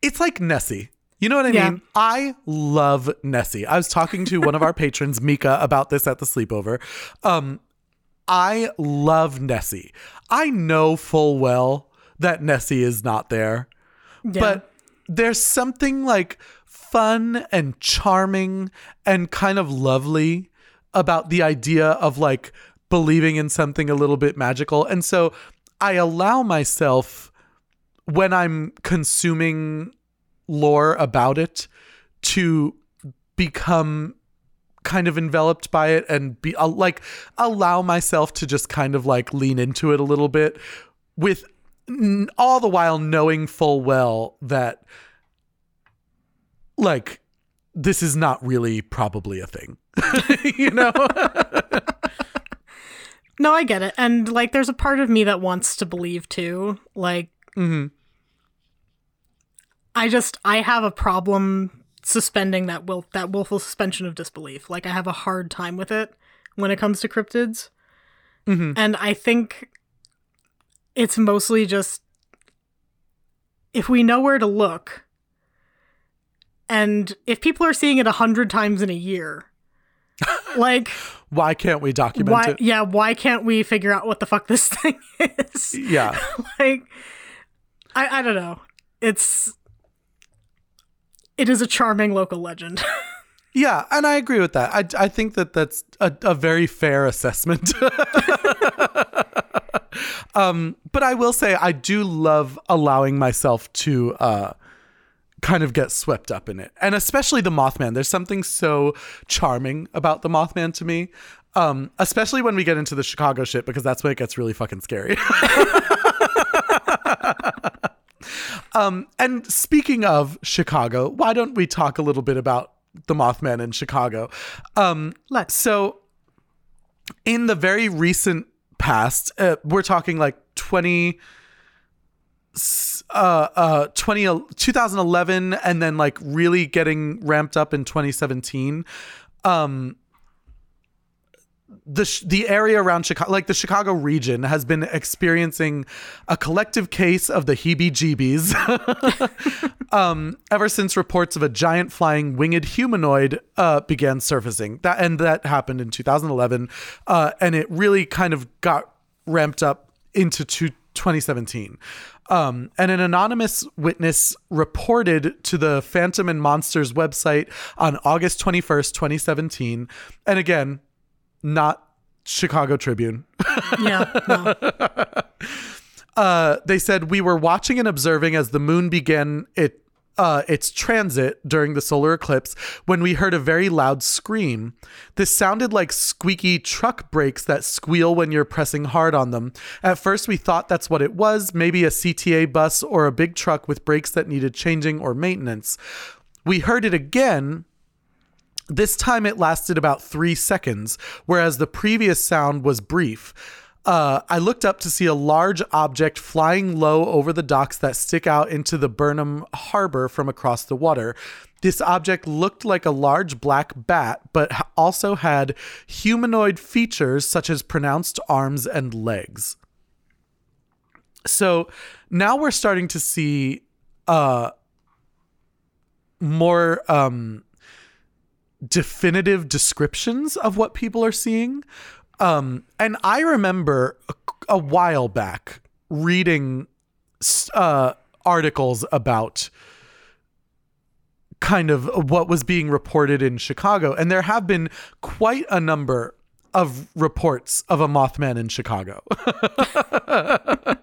it's like Nessie. You know what I Yeah. mean? I love Nessie. I was talking to one of our patrons, Mika, about this at the sleepover. Um, I love Nessie. I know full well that Nessie is not there, Yeah. but there's something like fun and charming and kind of lovely about the idea of like believing in something a little bit magical. And so I allow myself when I'm consuming lore about it to become kind of enveloped by it and be uh, like allow myself to just kind of like lean into it a little bit with n- all the while knowing full well that like this is not really probably a thing you know no, I get it. And like there's a part of me that wants to believe too. Like mm-hmm. I just I have a problem suspending that will that willful suspension of disbelief. Like I have a hard time with it when it comes to cryptids. Mhm. And I think it's mostly just if we know where to look and if people are seeing it a hundred times in a year, like why can't we document why it yeah, why can't we figure out what the fuck this thing is? yeah like I I don't know. It's it is a charming local legend. Yeah, and I agree with that. I, I think that that's a, a very fair assessment. um, but I will say I do love allowing myself to uh, kind of get swept up in it, and especially the Mothman. There's something so charming about the Mothman to me, um, especially when we get into the Chicago shit because that's when it gets really fucking scary. Um, and speaking of Chicago, why don't we talk a little bit about the Mothman in Chicago? Um, Let's. so, in the very recent past, uh, we're talking like 20, s- uh, uh, 20, 2011, and then like really getting ramped up in 2017. Um, the the area around Chicago, like the Chicago region, has been experiencing a collective case of the heebie-jeebies um, ever since reports of a giant flying winged humanoid uh, began surfacing. That and that happened in 2011, uh, and it really kind of got ramped up into two, 2017. Um, and an anonymous witness reported to the Phantom and Monsters website on August 21st, 2017. And again, not Chicago Tribune. Yeah. No. Uh, they said we were watching and observing as the moon began it uh, its transit during the solar eclipse when we heard a very loud scream. This sounded like squeaky truck brakes that squeal when you're pressing hard on them. At first, we thought that's what it was maybe a CTA bus or a big truck with brakes that needed changing or maintenance. We heard it again. This time it lasted about three seconds, whereas the previous sound was brief. Uh, I looked up to see a large object flying low over the docks that stick out into the Burnham harbor from across the water. This object looked like a large black bat, but also had humanoid features such as pronounced arms and legs. So now we're starting to see uh, more um, definitive descriptions of what people are seeing. Um, and I remember a, a while back reading uh, articles about kind of what was being reported in Chicago. And there have been quite a number of reports of a Mothman in Chicago.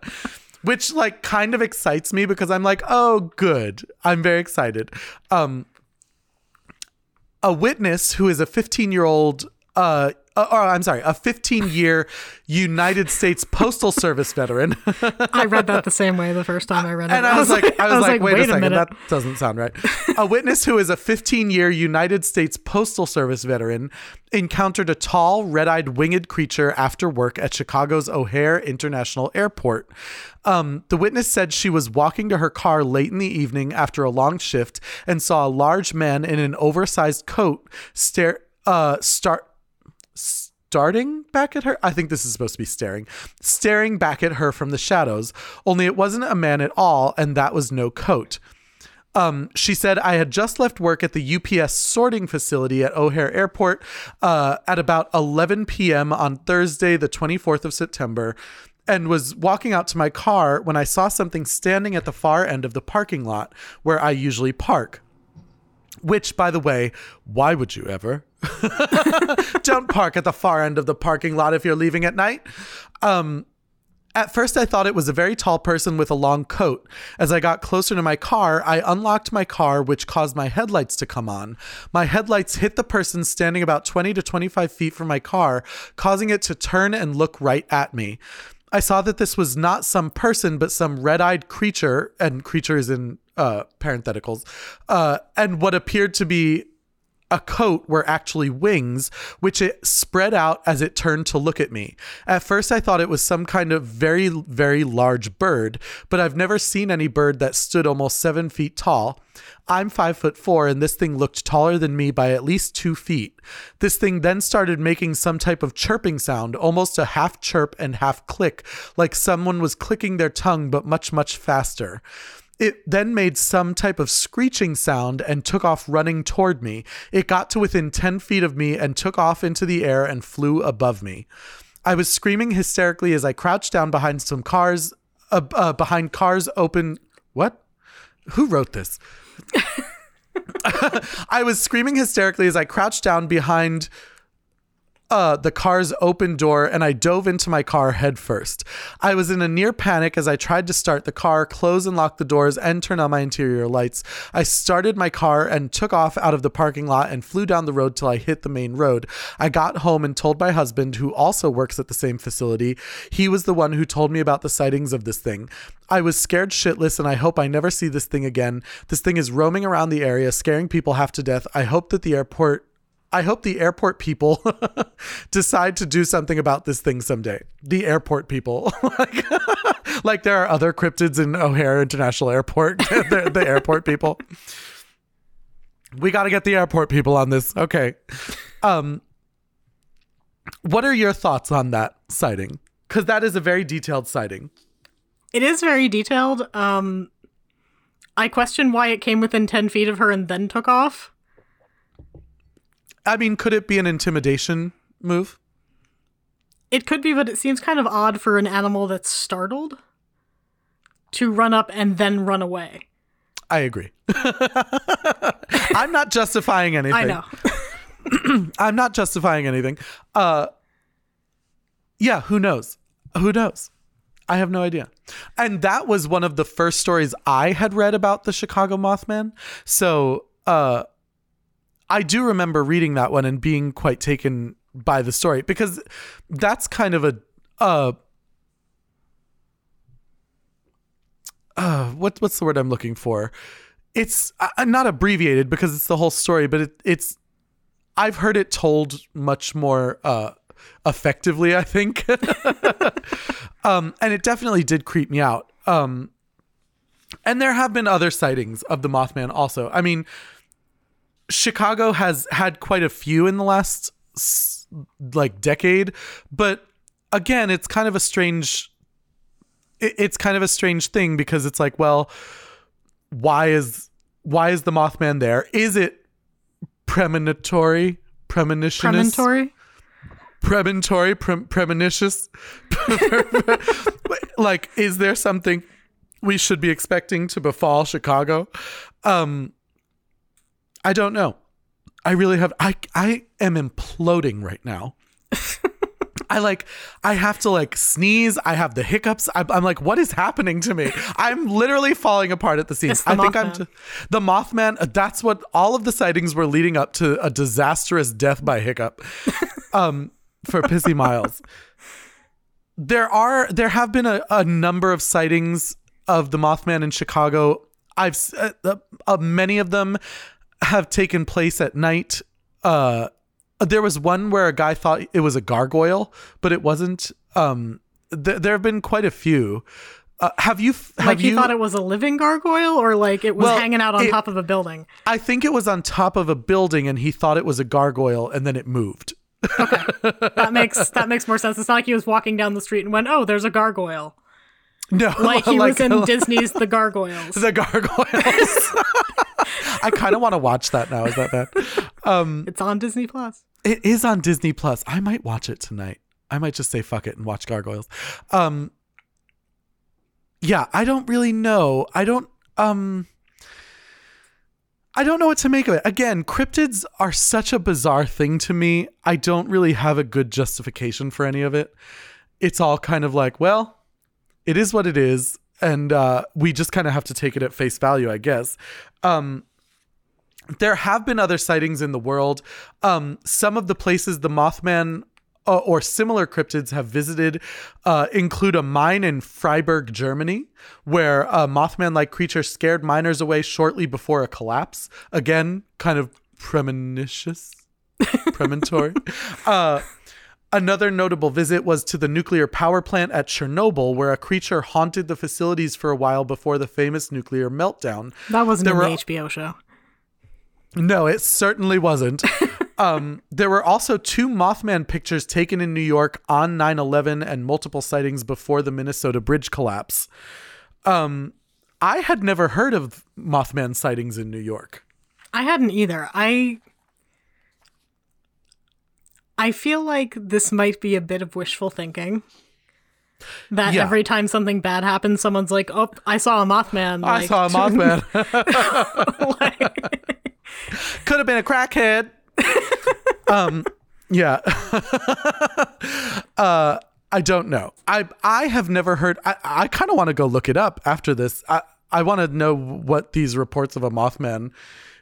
Which like kind of excites me because I'm like, oh good. I'm very excited. Um a witness who is a 15 year old uh uh, or I'm sorry, a 15 year United States Postal Service veteran. I read that the same way the first time I read it. And I was like, I was, like, wait, a second, minute. that doesn't sound right. a witness who is a 15 year United States Postal Service veteran encountered a tall, red eyed winged creature after work at Chicago's O'Hare International Airport. Um, the witness said she was walking to her car late in the evening after a long shift and saw a large man in an oversized coat stare, uh, start, starting back at her. I think this is supposed to be staring, staring back at her from the shadows. Only it wasn't a man at all, and that was no coat. Um, she said, I had just left work at the UPS sorting facility at O'Hare Airport uh, at about 11 p.m. on Thursday, the 24th of September, and was walking out to my car when I saw something standing at the far end of the parking lot where I usually park. Which, by the way, why would you ever? Don't park at the far end of the parking lot if you're leaving at night. Um, at first, I thought it was a very tall person with a long coat. As I got closer to my car, I unlocked my car, which caused my headlights to come on. My headlights hit the person standing about 20 to 25 feet from my car, causing it to turn and look right at me. I saw that this was not some person, but some red eyed creature, and creatures in uh, parentheticals, uh, and what appeared to be a coat were actually wings, which it spread out as it turned to look at me. At first, I thought it was some kind of very, very large bird, but I've never seen any bird that stood almost seven feet tall. I'm five foot four, and this thing looked taller than me by at least two feet. This thing then started making some type of chirping sound, almost a half chirp and half click, like someone was clicking their tongue, but much, much faster. It then made some type of screeching sound and took off running toward me. It got to within 10 feet of me and took off into the air and flew above me. I was screaming hysterically as I crouched down behind some cars, uh, uh, behind cars open. What? Who wrote this? I was screaming hysterically as I crouched down behind uh, the car's open door and I dove into my car headfirst. I was in a near panic as I tried to start the car, close and lock the doors, and turn on my interior lights. I started my car and took off out of the parking lot and flew down the road till I hit the main road. I got home and told my husband, who also works at the same facility, he was the one who told me about the sightings of this thing. I was scared shitless and I hope I never see this thing again. This thing is roaming around the area, scaring people half to death. I hope that the airport I hope the airport people decide to do something about this thing someday. The airport people. like, like there are other cryptids in O'Hare International Airport. the, the airport people. We got to get the airport people on this. Okay. Um what are your thoughts on that sighting? Cuz that is a very detailed sighting. It is very detailed. Um, I question why it came within 10 feet of her and then took off. I mean, could it be an intimidation move? It could be, but it seems kind of odd for an animal that's startled. to run up and then run away. I agree. I'm not justifying anything. I know. I'm not justifying anything. Uh yeah, who knows? Who knows? I have no idea. And that was one of the first stories I had read about the Chicago Mothman. So, uh I do remember reading that one and being quite taken by the story because that's kind of a uh uh what what's the word I'm looking for? It's uh, not abbreviated because it's the whole story, but it, it's I've heard it told much more uh, effectively, I think. um, and it definitely did creep me out. Um, and there have been other sightings of the Mothman also. I mean, Chicago has had quite a few in the last like decade, but again, it's kind of a strange it's kind of a strange thing because it's like, well, why is why is the Mothman there? Is it premonitory, premonitionous, Premonitory? premonitory, pre- premonitious? like, is there something we should be expecting to befall Chicago? Um, I don't know. I really have. I I am imploding right now. I like, I have to like sneeze. I have the hiccups. I'm, I'm like, what is happening to me? I'm literally falling apart at the seams. The I think I'm t- the Mothman. uh, That's what all of the sightings were leading up to a disastrous death by hiccup. Um, for Pissy Miles. There are there have been a, a number of sightings of the Mothman in Chicago. I've uh, uh, uh, many of them have taken place at night. Uh, there was one where a guy thought it was a gargoyle, but it wasn't. Um, th- there have been quite a few. Uh, have you? f- Have Like he you? thought it was a living gargoyle or like it was Well, hanging out on it- top of a building. I think it was on top of a building, and he thought it was a gargoyle, and then it moved. okay, That makes that makes more sense. It's not like he was walking down the street and went, "Oh, there's a gargoyle." No, Like he was in Disney's The Gargoyles. the gargoyles. I kind of want to watch that now. Is that bad? Um, It's on Disney Plus. it is on Disney Plus. I might watch it tonight. I might just say fuck it and watch Gargoyles. Um, yeah, I don't really know. I don't. Um, I don't know what to make of it. Again, cryptids are such a bizarre thing to me. I don't really have a good justification for any of it. It's all kind of like, well, it is what it is, and uh, we just kind of have to take it at face value, I guess. Um, there have been other sightings in the world. Um, some of the places the Mothman uh, or similar cryptids have visited uh, include a mine in Freiburg, Germany, where a Mothman like creature scared miners away shortly before a collapse. Again, kind of premonitious, premonitory. uh, Another notable visit was to the nuclear power plant at Chernobyl, where a creature haunted the facilities for a while before the famous nuclear meltdown. That wasn't There in were- the HBO show. No, it certainly wasn't. um, there were also two Mothman pictures taken in New York on 9 11 and multiple sightings before the Minnesota bridge collapse. Um, I had never heard of Mothman sightings in New York. I hadn't either. I I feel like this might be a bit of wishful thinking. That Yeah. every time something bad happens, someone's like, "Oh, I saw a Mothman." I like- saw a Mothman. like- Could have been a crackhead. um, yeah. uh, I don't know. I I have never heard. I, I kind of want to go look it up after this. I I want to know what these reports of a Mothman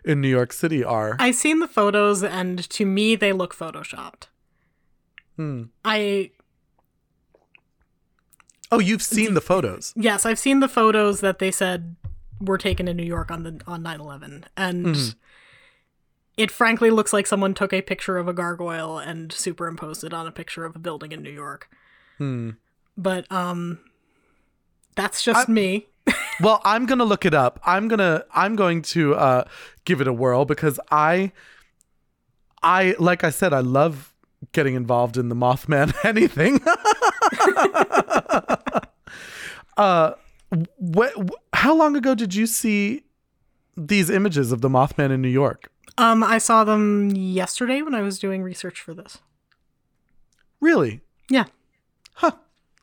in New York City are. I've seen the photos, and to me, they look photoshopped. Hmm. I Oh, you've seen the photos. yes, I've seen the photos that they said were taken in New York on the on 9/11, and Mm-hmm. It frankly looks like someone took a picture of a gargoyle and superimposed it on a picture of a building in New York. Hmm. But um, that's just me. Well, I'm gonna look it up. I'm gonna I'm going to uh, give it a whirl because I I like I said I love getting involved in the Mothman anything. uh, wh- wh- how long ago did you see these images of the Mothman in New York? Um, I saw them yesterday when I was doing research for this. Really? Yeah, Huh.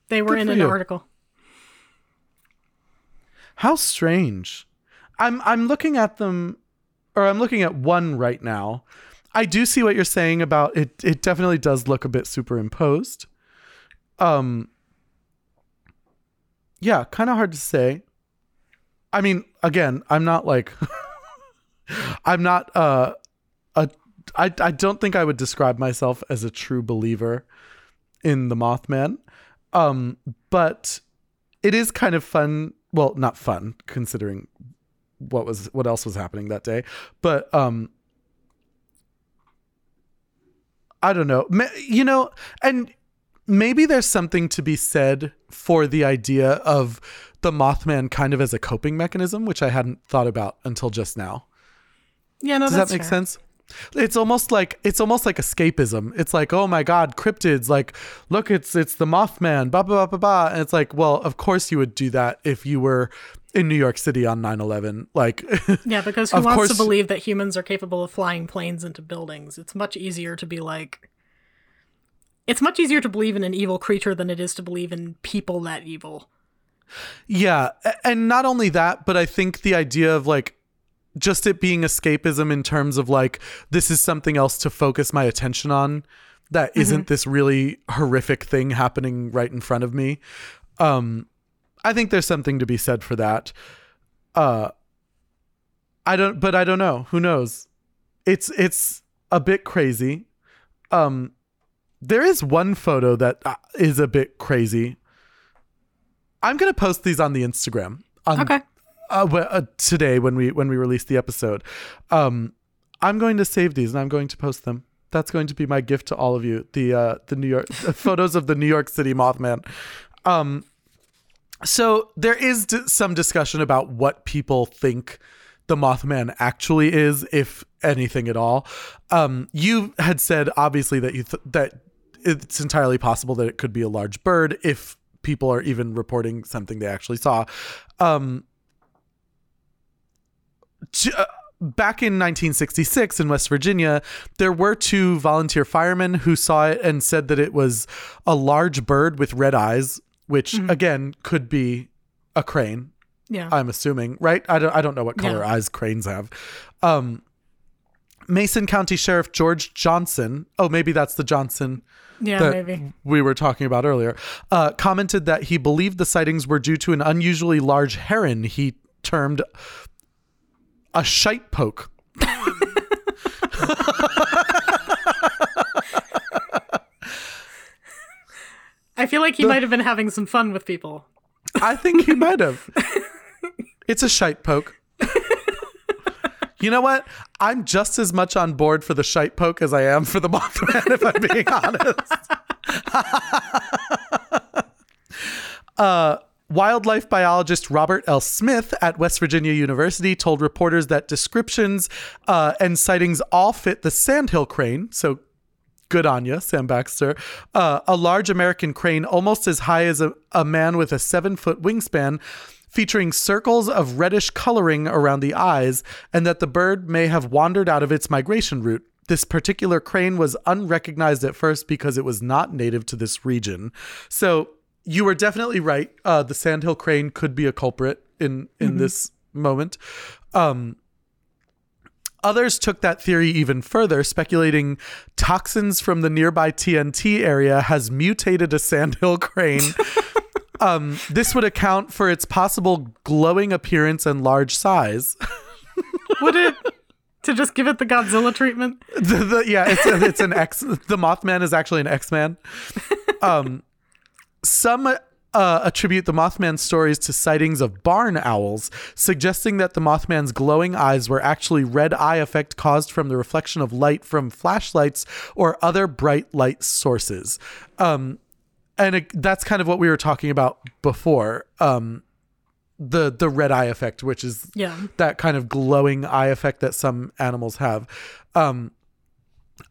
they were Good in an you. article. How strange. I'm I'm looking at them or I'm looking at one right now. I do see what you're saying about it it definitely does look a bit superimposed. Um Yeah, kind of hard to say. I mean, again, I'm not like I'm not uh a I I don't think I would describe myself as a true believer in the Mothman. Um but it is kind of fun, well, not fun considering what was what else was happening that day, but um I don't know. You know, and maybe there's something to be said for the idea of the Mothman kind of as a coping mechanism, which I hadn't thought about until just now. Yeah, no, Does that make fair. sense? It's almost like it's almost like escapism. It's like, oh my god, cryptids! Like, look, it's it's the Mothman. Blah blah blah blah blah. And it's like, well, of course you would do that if you were in New York City on 9-11. Like, Yeah, because who wants course- to believe that humans are capable of flying planes into buildings? It's much easier to be like. It's much easier to believe in an evil creature than it is to believe in people that evil. Yeah, and not only that, but I think the idea of like just it being escapism in terms of like this is something else to focus my attention on that not this really horrific thing happening right in front of me. Um I think there's something to be said for that. Uh I don't but I don't know. Who knows? It's it's a bit crazy. Um there is one photo that uh, a bit crazy. I'm gonna post these on the Instagram on Okay. Uh, wh- uh, today when we when we release the episode. Um, I'm going to save these and I'm going to post them. That's going to be my gift to all of you. The uh, the New York the photos of the New York City Mothman. Um, so there is d- some discussion about what people think the Mothman actually is, if anything at all. Um, you had said obviously that you th- that it's entirely possible that it could be a large bird if people are even reporting something they actually saw. Um, back in 1966 in West Virginia, there were two volunteer firemen who saw it and said that it was a large bird with red eyes, which again could be a crane. Yeah. I'm assuming, right? I don't I don't know what color Yeah. eyes cranes have. Um Mason County Sheriff George Johnson, oh maybe that's the Johnson yeah, that maybe. we were talking about earlier, uh, commented that he believed the sightings were due to an unusually large heron he termed a shite poke. I feel like he might have been having some fun with people. I think he might have. It's a shite poke. You know what? I'm just as much on board for the shite poke as I am for the Mothman, if I'm being honest. uh, wildlife biologist Robert L. Smith at West Virginia University told reporters that descriptions uh, and sightings all fit the sandhill crane. So good on you, Sam Baxter. Uh, a large American crane, almost as high as a, a man with a seven foot wingspan, featuring circles of reddish coloring around the eyes, and that the bird may have wandered out of its migration route. This particular crane was unrecognized at first because it was not native to this region. So you were definitely right. Uh, the sandhill crane could be a culprit in in this moment. Um, Others took that theory even further, speculating toxins from the nearby TNT area has mutated a sandhill crane. um, this would account for its possible glowing appearance and large size. Would it to just give it the Godzilla treatment? the, the, yeah, it's it's an X. The Mothman is actually an X Man. Um, some uh, attribute the Mothman stories to sightings of barn owls, suggesting that the Mothman's glowing eyes were actually red eye effect caused from the reflection of light from flashlights or other bright light sources. Um, and it, that's kind of what we were talking about before. Um, the the red eye effect, which is Yeah. that kind of glowing eye effect that some animals have. Um,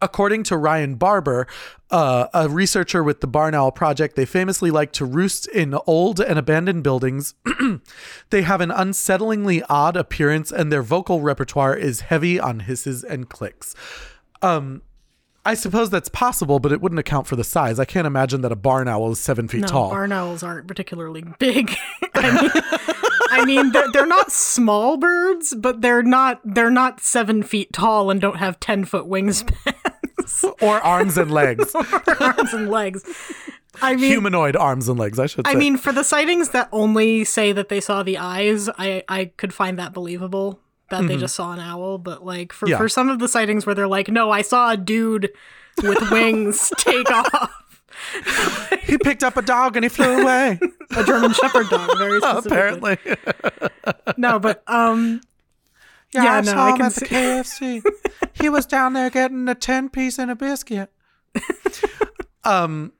according to Ryan Barber, uh, a researcher with the Barn Owl Project, they famously like to roost in old and abandoned buildings. they have an unsettlingly odd appearance, and their vocal repertoire is heavy on hisses and clicks. Um, I suppose that's possible, but it wouldn't account for the size. I can't imagine that a barn owl is seven feet No, tall. barn owls aren't particularly big. I mean, I mean, they're, they're not small birds, but they're not they're not seven feet tall and don't have ten foot wingspans or arms and legs. arms and legs. I mean, Humanoid arms and legs, I should say. I mean, for the sightings that only say that they saw the eyes, I I could find that believable that they just saw an owl. But like for Yeah. for some of the sightings where they're like, no, I saw a dude with wings take off. he picked up a dog and he flew away. A German Shepherd dog, very specifically. Apparently. No, but um, Yeah, no, I can see- KFC. he was down there getting a 10 piece and a biscuit. um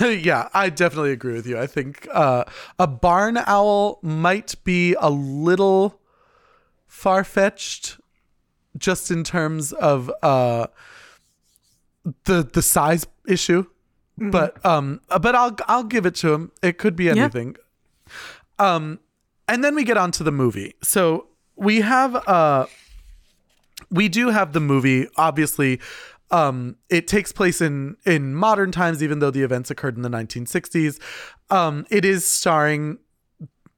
yeah, I definitely agree with you. I think uh, a barn owl might be a little far fetched, just in terms of uh, the the size issue. But um, but I'll I'll give it to him. It could be anything. Um, and then we get on to the movie. So we have uh we do have the movie obviously um it takes place in in modern times even though the events occurred in the 1960s um it is starring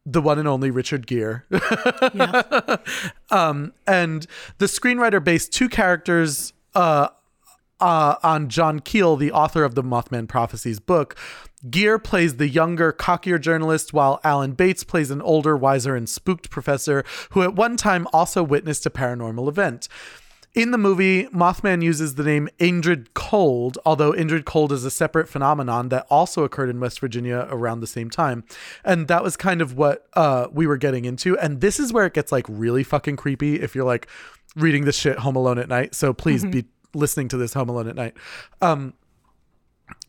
the one and only Richard Gere. yeah. um and the screenwriter based two characters uh uh, on John Keel, the author of the Mothman Prophecies book. Gere plays the younger, cockier journalist, while Alan Bates plays an older, wiser, and spooked professor who at one time also witnessed a paranormal event. In the movie, Mothman uses the name Indrid Cold, although Indrid Cold is a separate phenomenon that also occurred in West Virginia around the same time. And that was kind of what uh, we were getting into. And this is where it gets like really fucking creepy if you're like reading this shit Home Alone at night. So please be listening to this Home Alone at night. Um,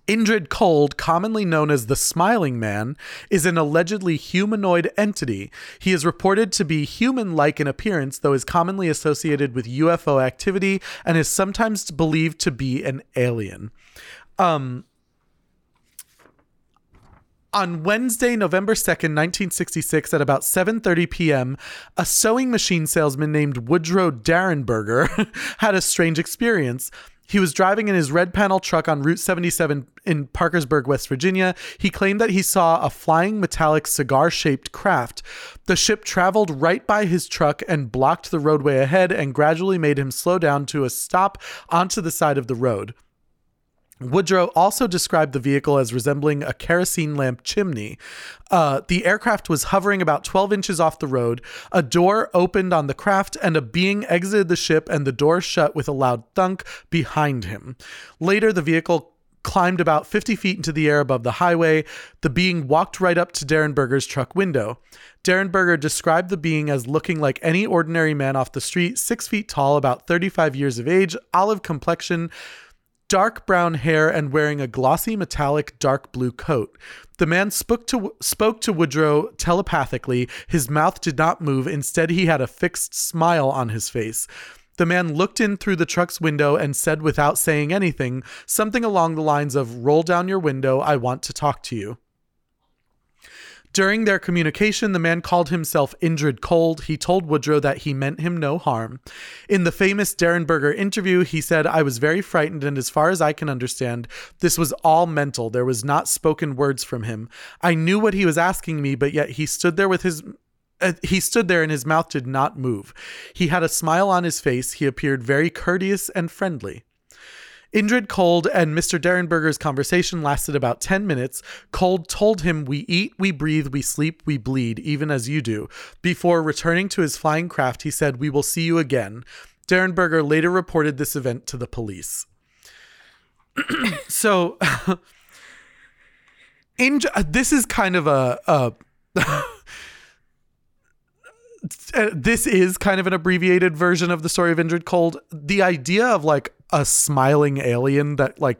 Indrid Cold, commonly known as the Smiling Man, is an allegedly humanoid entity. He is reported to be human like in appearance, though is commonly associated with UFO activity and is sometimes believed to be an alien. Um, on Wednesday, November 2nd, 1966 at about 7:30 p.m., a sewing machine salesman named Woodrow Derenberger had a strange experience. He was driving in his red panel truck on Route 77 in Parkersburg, West Virginia. He claimed that he saw a flying metallic cigar shaped craft. The ship traveled right by his truck and blocked the roadway ahead and gradually made him slow down to a stop onto the side of the road. Woodrow also described the vehicle as resembling a kerosene lamp chimney. Uh, the aircraft was hovering about 12 inches off the road. A door opened on the craft, and a being exited the ship, and the door shut with a loud thunk behind him. Later, the vehicle climbed about 50 feet into the air above the highway. The being walked right up to Derenberger's truck window. Derenberger described the being as looking like any ordinary man off the street, six feet tall, about 35 years of age, olive complexion dark brown hair and wearing a glossy metallic dark blue coat. The man spoke to spoke to Woodrow telepathically. His mouth did not move. Instead, he had a fixed smile on his face. The man looked in through the truck's window and said without saying anything, something along the lines of "Roll down your window, I want to talk to you." During their communication, the man called himself Indrid Cold. He told Woodrow that he meant him no harm. In the famous Derenberger interview, he said, I was very frightened, and as far as I can understand, this was all mental. There was not spoken words from him. I knew what he was asking me, but yet he stood there with his. Uh, he stood there and his mouth did not move. He had a smile on his face. He appeared very courteous and friendly. Indrid Cold and Mr. Derenberger's conversation lasted about 10 minutes. Cold told him, We eat, we breathe, we sleep, we bleed, even as you do. Before returning to his flying craft, he said, We will see you again. Derenberger later reported this event to the police. so, in, this is kind of a. a this is kind of an abbreviated version of the story of Indrid Cold. The idea of like a smiling alien that like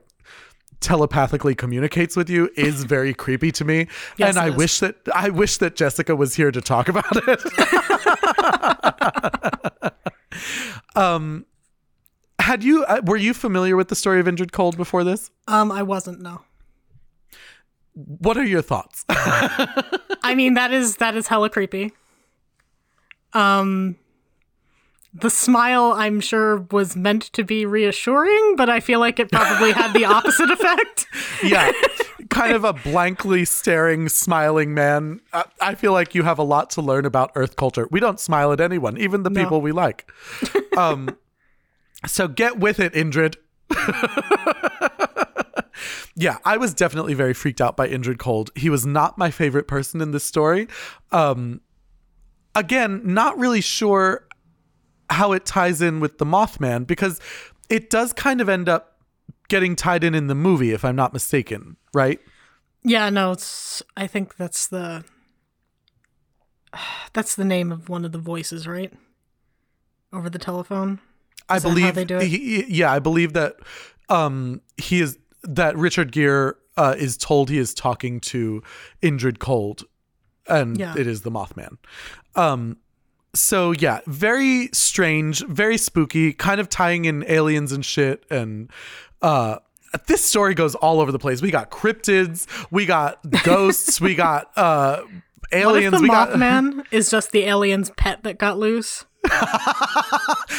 telepathically communicates with you is very creepy to me. Yes, and I is. wish that I wish that Jessica was here to talk about it. um had you uh, were you familiar with the story of Indrid Cold before this? Um, I wasn't. No. What are your thoughts? I mean, that is that is hella creepy. Um, the smile, I'm sure, was meant to be reassuring, but I feel like it probably had the opposite effect. yeah. kind of a blankly staring, smiling man. I, I feel like you have a lot to learn about Earth culture. We don't smile at anyone, even the No. people we like. Um, so get with it, Indrid. yeah, I was definitely very freaked out by Indrid Cold. He was not my favorite person in this story. Um, again, not really sure how it ties in with the Mothman because it does kind of end up getting tied in in the movie, if I'm not mistaken, right? Yeah, no, it's. I think that's the. That's the name of one of the voices, right? Over the telephone. I Is how believe, they do it? he- yeah, I believe that um, he is that Richard Gere uh, is told he is talking to Indrid Cold, and Yeah. it is the Mothman. Um, so yeah, very strange, very spooky, kind of tying in aliens and shit, and uh, this story goes all over the place. We got cryptids, we got ghosts, we got uh, aliens, what if the we got Mothman is just the alien's pet that got loose?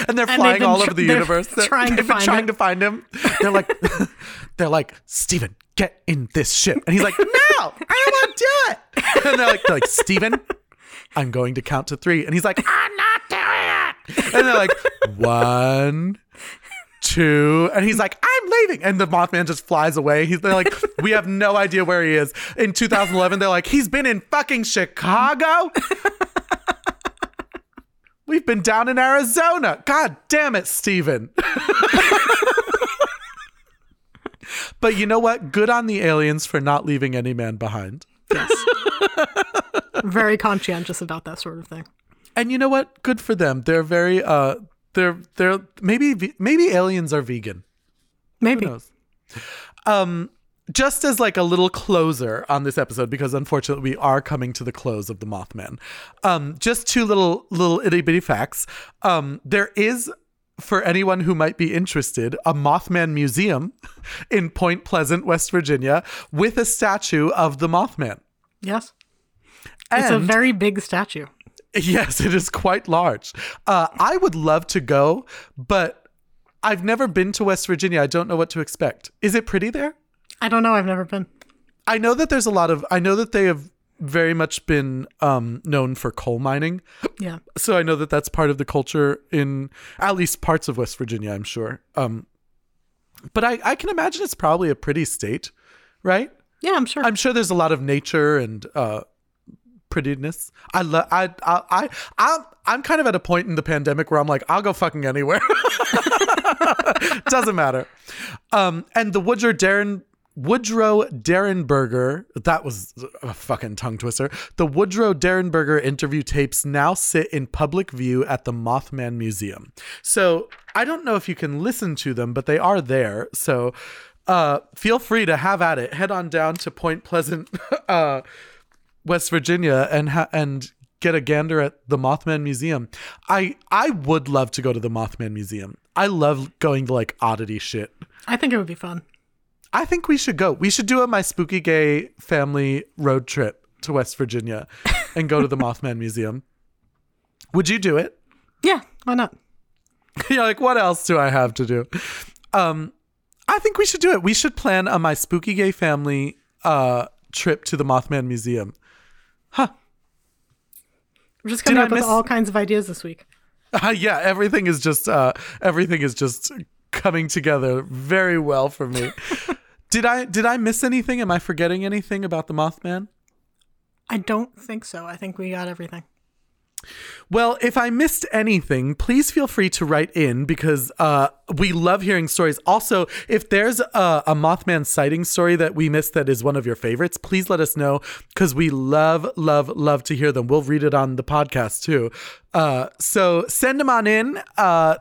and they're they've flying all over the universe. They're trying to they've been find trying him. to find him. They're like, they're like, Steven, get in this ship, and he's like, No, I don't want to do it. And they're like, they're like, Steven, I'm going to count to three, and he's like, I'm not doing it. And they're like, one. Two, and he's like, "I'm leaving," and the Mothman just flies away. He's they're like, "We have no idea where he is." In 2011, they're like, "He's been in fucking Chicago." We've been down in Arizona. God damn it, Steven. but you know what? Good on the aliens for not leaving any man behind. Yes. Very conscientious about that sort of thing. And you know what? Good for them. They're very uh they're they're maybe maybe aliens are vegan. Maybe. Who knows? Um just as like a little closer on this episode, because unfortunately we are coming to the close of the Mothman. Um, just two little little itty bitty facts. Um, there is, for anyone who might be interested, a Mothman museum in Point Pleasant, West Virginia, with a statue of the Mothman. Yes. It's a very big statue. Yes, it is quite large. Uh, I would love to go, but I've never been to West Virginia. I don't know what to expect. Is it pretty there? I don't know. I've never been. I know that there's a lot of. I know that they have very much been um, known for coal mining, Yeah. so I know that that's part of the culture in at least parts of West Virginia. I'm sure. Um, but I, I can imagine it's probably a pretty state, right? Yeah, I'm sure. I'm sure there's a lot of nature and uh, prettiness. I love. I, I I I'm I'm kind of at a point in the pandemic where I'm like, I'll go fucking anywhere. Doesn't matter. Um, and the Woodrow Darren Woodrow Derenberger, that was a fucking tongue twister. The Woodrow Derenberger interview tapes now sit in public view at the Mothman Museum. So I don't know if you can listen to them, but they are there. So uh, feel free to have at it. Head on down to Point Pleasant, uh, West Virginia, and ha- and get a gander at the Mothman Museum. I I would love to go to the Mothman Museum. I love going to like oddity shit. I think it would be fun. I think we should go. We should do a my spooky gay family road trip to West Virginia and go to the Mothman Museum. Would you do it? Yeah, why not? You're like, what else do I have to do? Um, I think we should do it. We should plan a my spooky gay family uh trip to the Mothman Museum. Huh. We're just coming Did up with all kinds of ideas this week. Uh, yeah, everything is just uh everything is just coming together very well for me. Did I did I miss anything? Am I forgetting anything about the Mothman? I don't think so. I think we got everything. Well, if I missed anything, please feel free to write in because uh, we love hearing stories. Also, if there's a, a Mothman sighting story that we missed that is one of your favorites, please let us know because we love, love, love to hear them. We'll read it on the podcast too. Uh, so send them on in. Uh,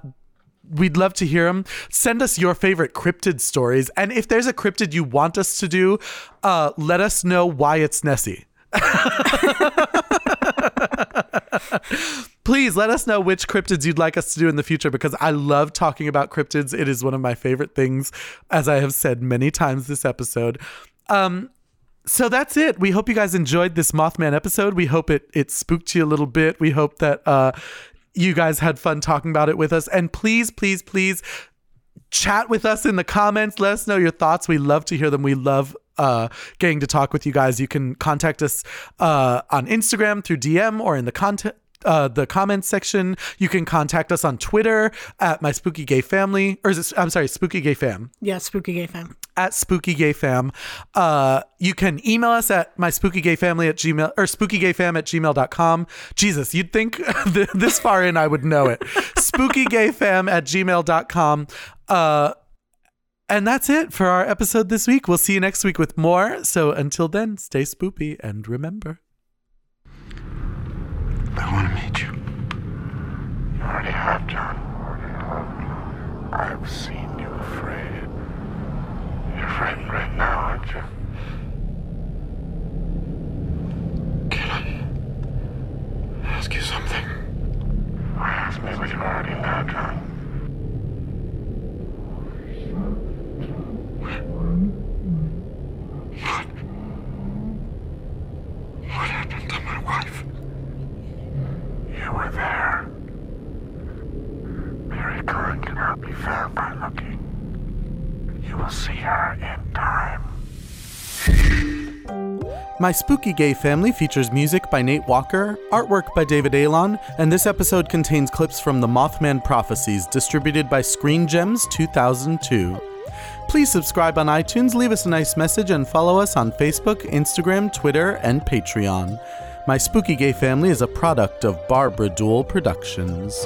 We'd love to hear them. Send us your favorite cryptid stories. And if there's a cryptid you want us to do, uh, let us know why it's Nessie. Please let us know which cryptids you'd like us to do in the future because I love talking about cryptids. It is one of my favorite things, as I have said many times this episode. Um, so that's it. We hope you guys enjoyed this Mothman episode. We hope it it spooked you a little bit. We hope that uh, you guys had fun talking about it with us. And please, please, please chat with us in the comments. Let us know your thoughts. We love to hear them. We love uh, getting to talk with you guys. You can contact us uh, on Instagram through DM or in the content uh, the comments section. You can contact us on Twitter at my spooky gay family, or is it, I'm sorry, spooky gay fam. Yeah, spooky gay fam. At spooky gay fam. Uh, you can email us at my spooky gay family at gmail or spooky gay fam at gmail.com. Jesus, you'd think this far in I would know it. spooky gay fam at gmail.com. Uh, and that's it for our episode this week. We'll see you next week with more. So until then, stay spoopy and remember. I want to meet you. You already have, John. I've seen you afraid. You're frightened right now, aren't you? Can I ask you something? Why ask me what you already know, John? What? What happened to my wife? You were there. Mary cannot be found by looking. You will see her in time. My Spooky Gay Family features music by Nate Walker, artwork by David Alon, and this episode contains clips from The Mothman Prophecies, distributed by Screen Gems 2002. Please subscribe on iTunes, leave us a nice message, and follow us on Facebook, Instagram, Twitter, and Patreon. My Spooky Gay Family is a product of Barbara Duel Productions.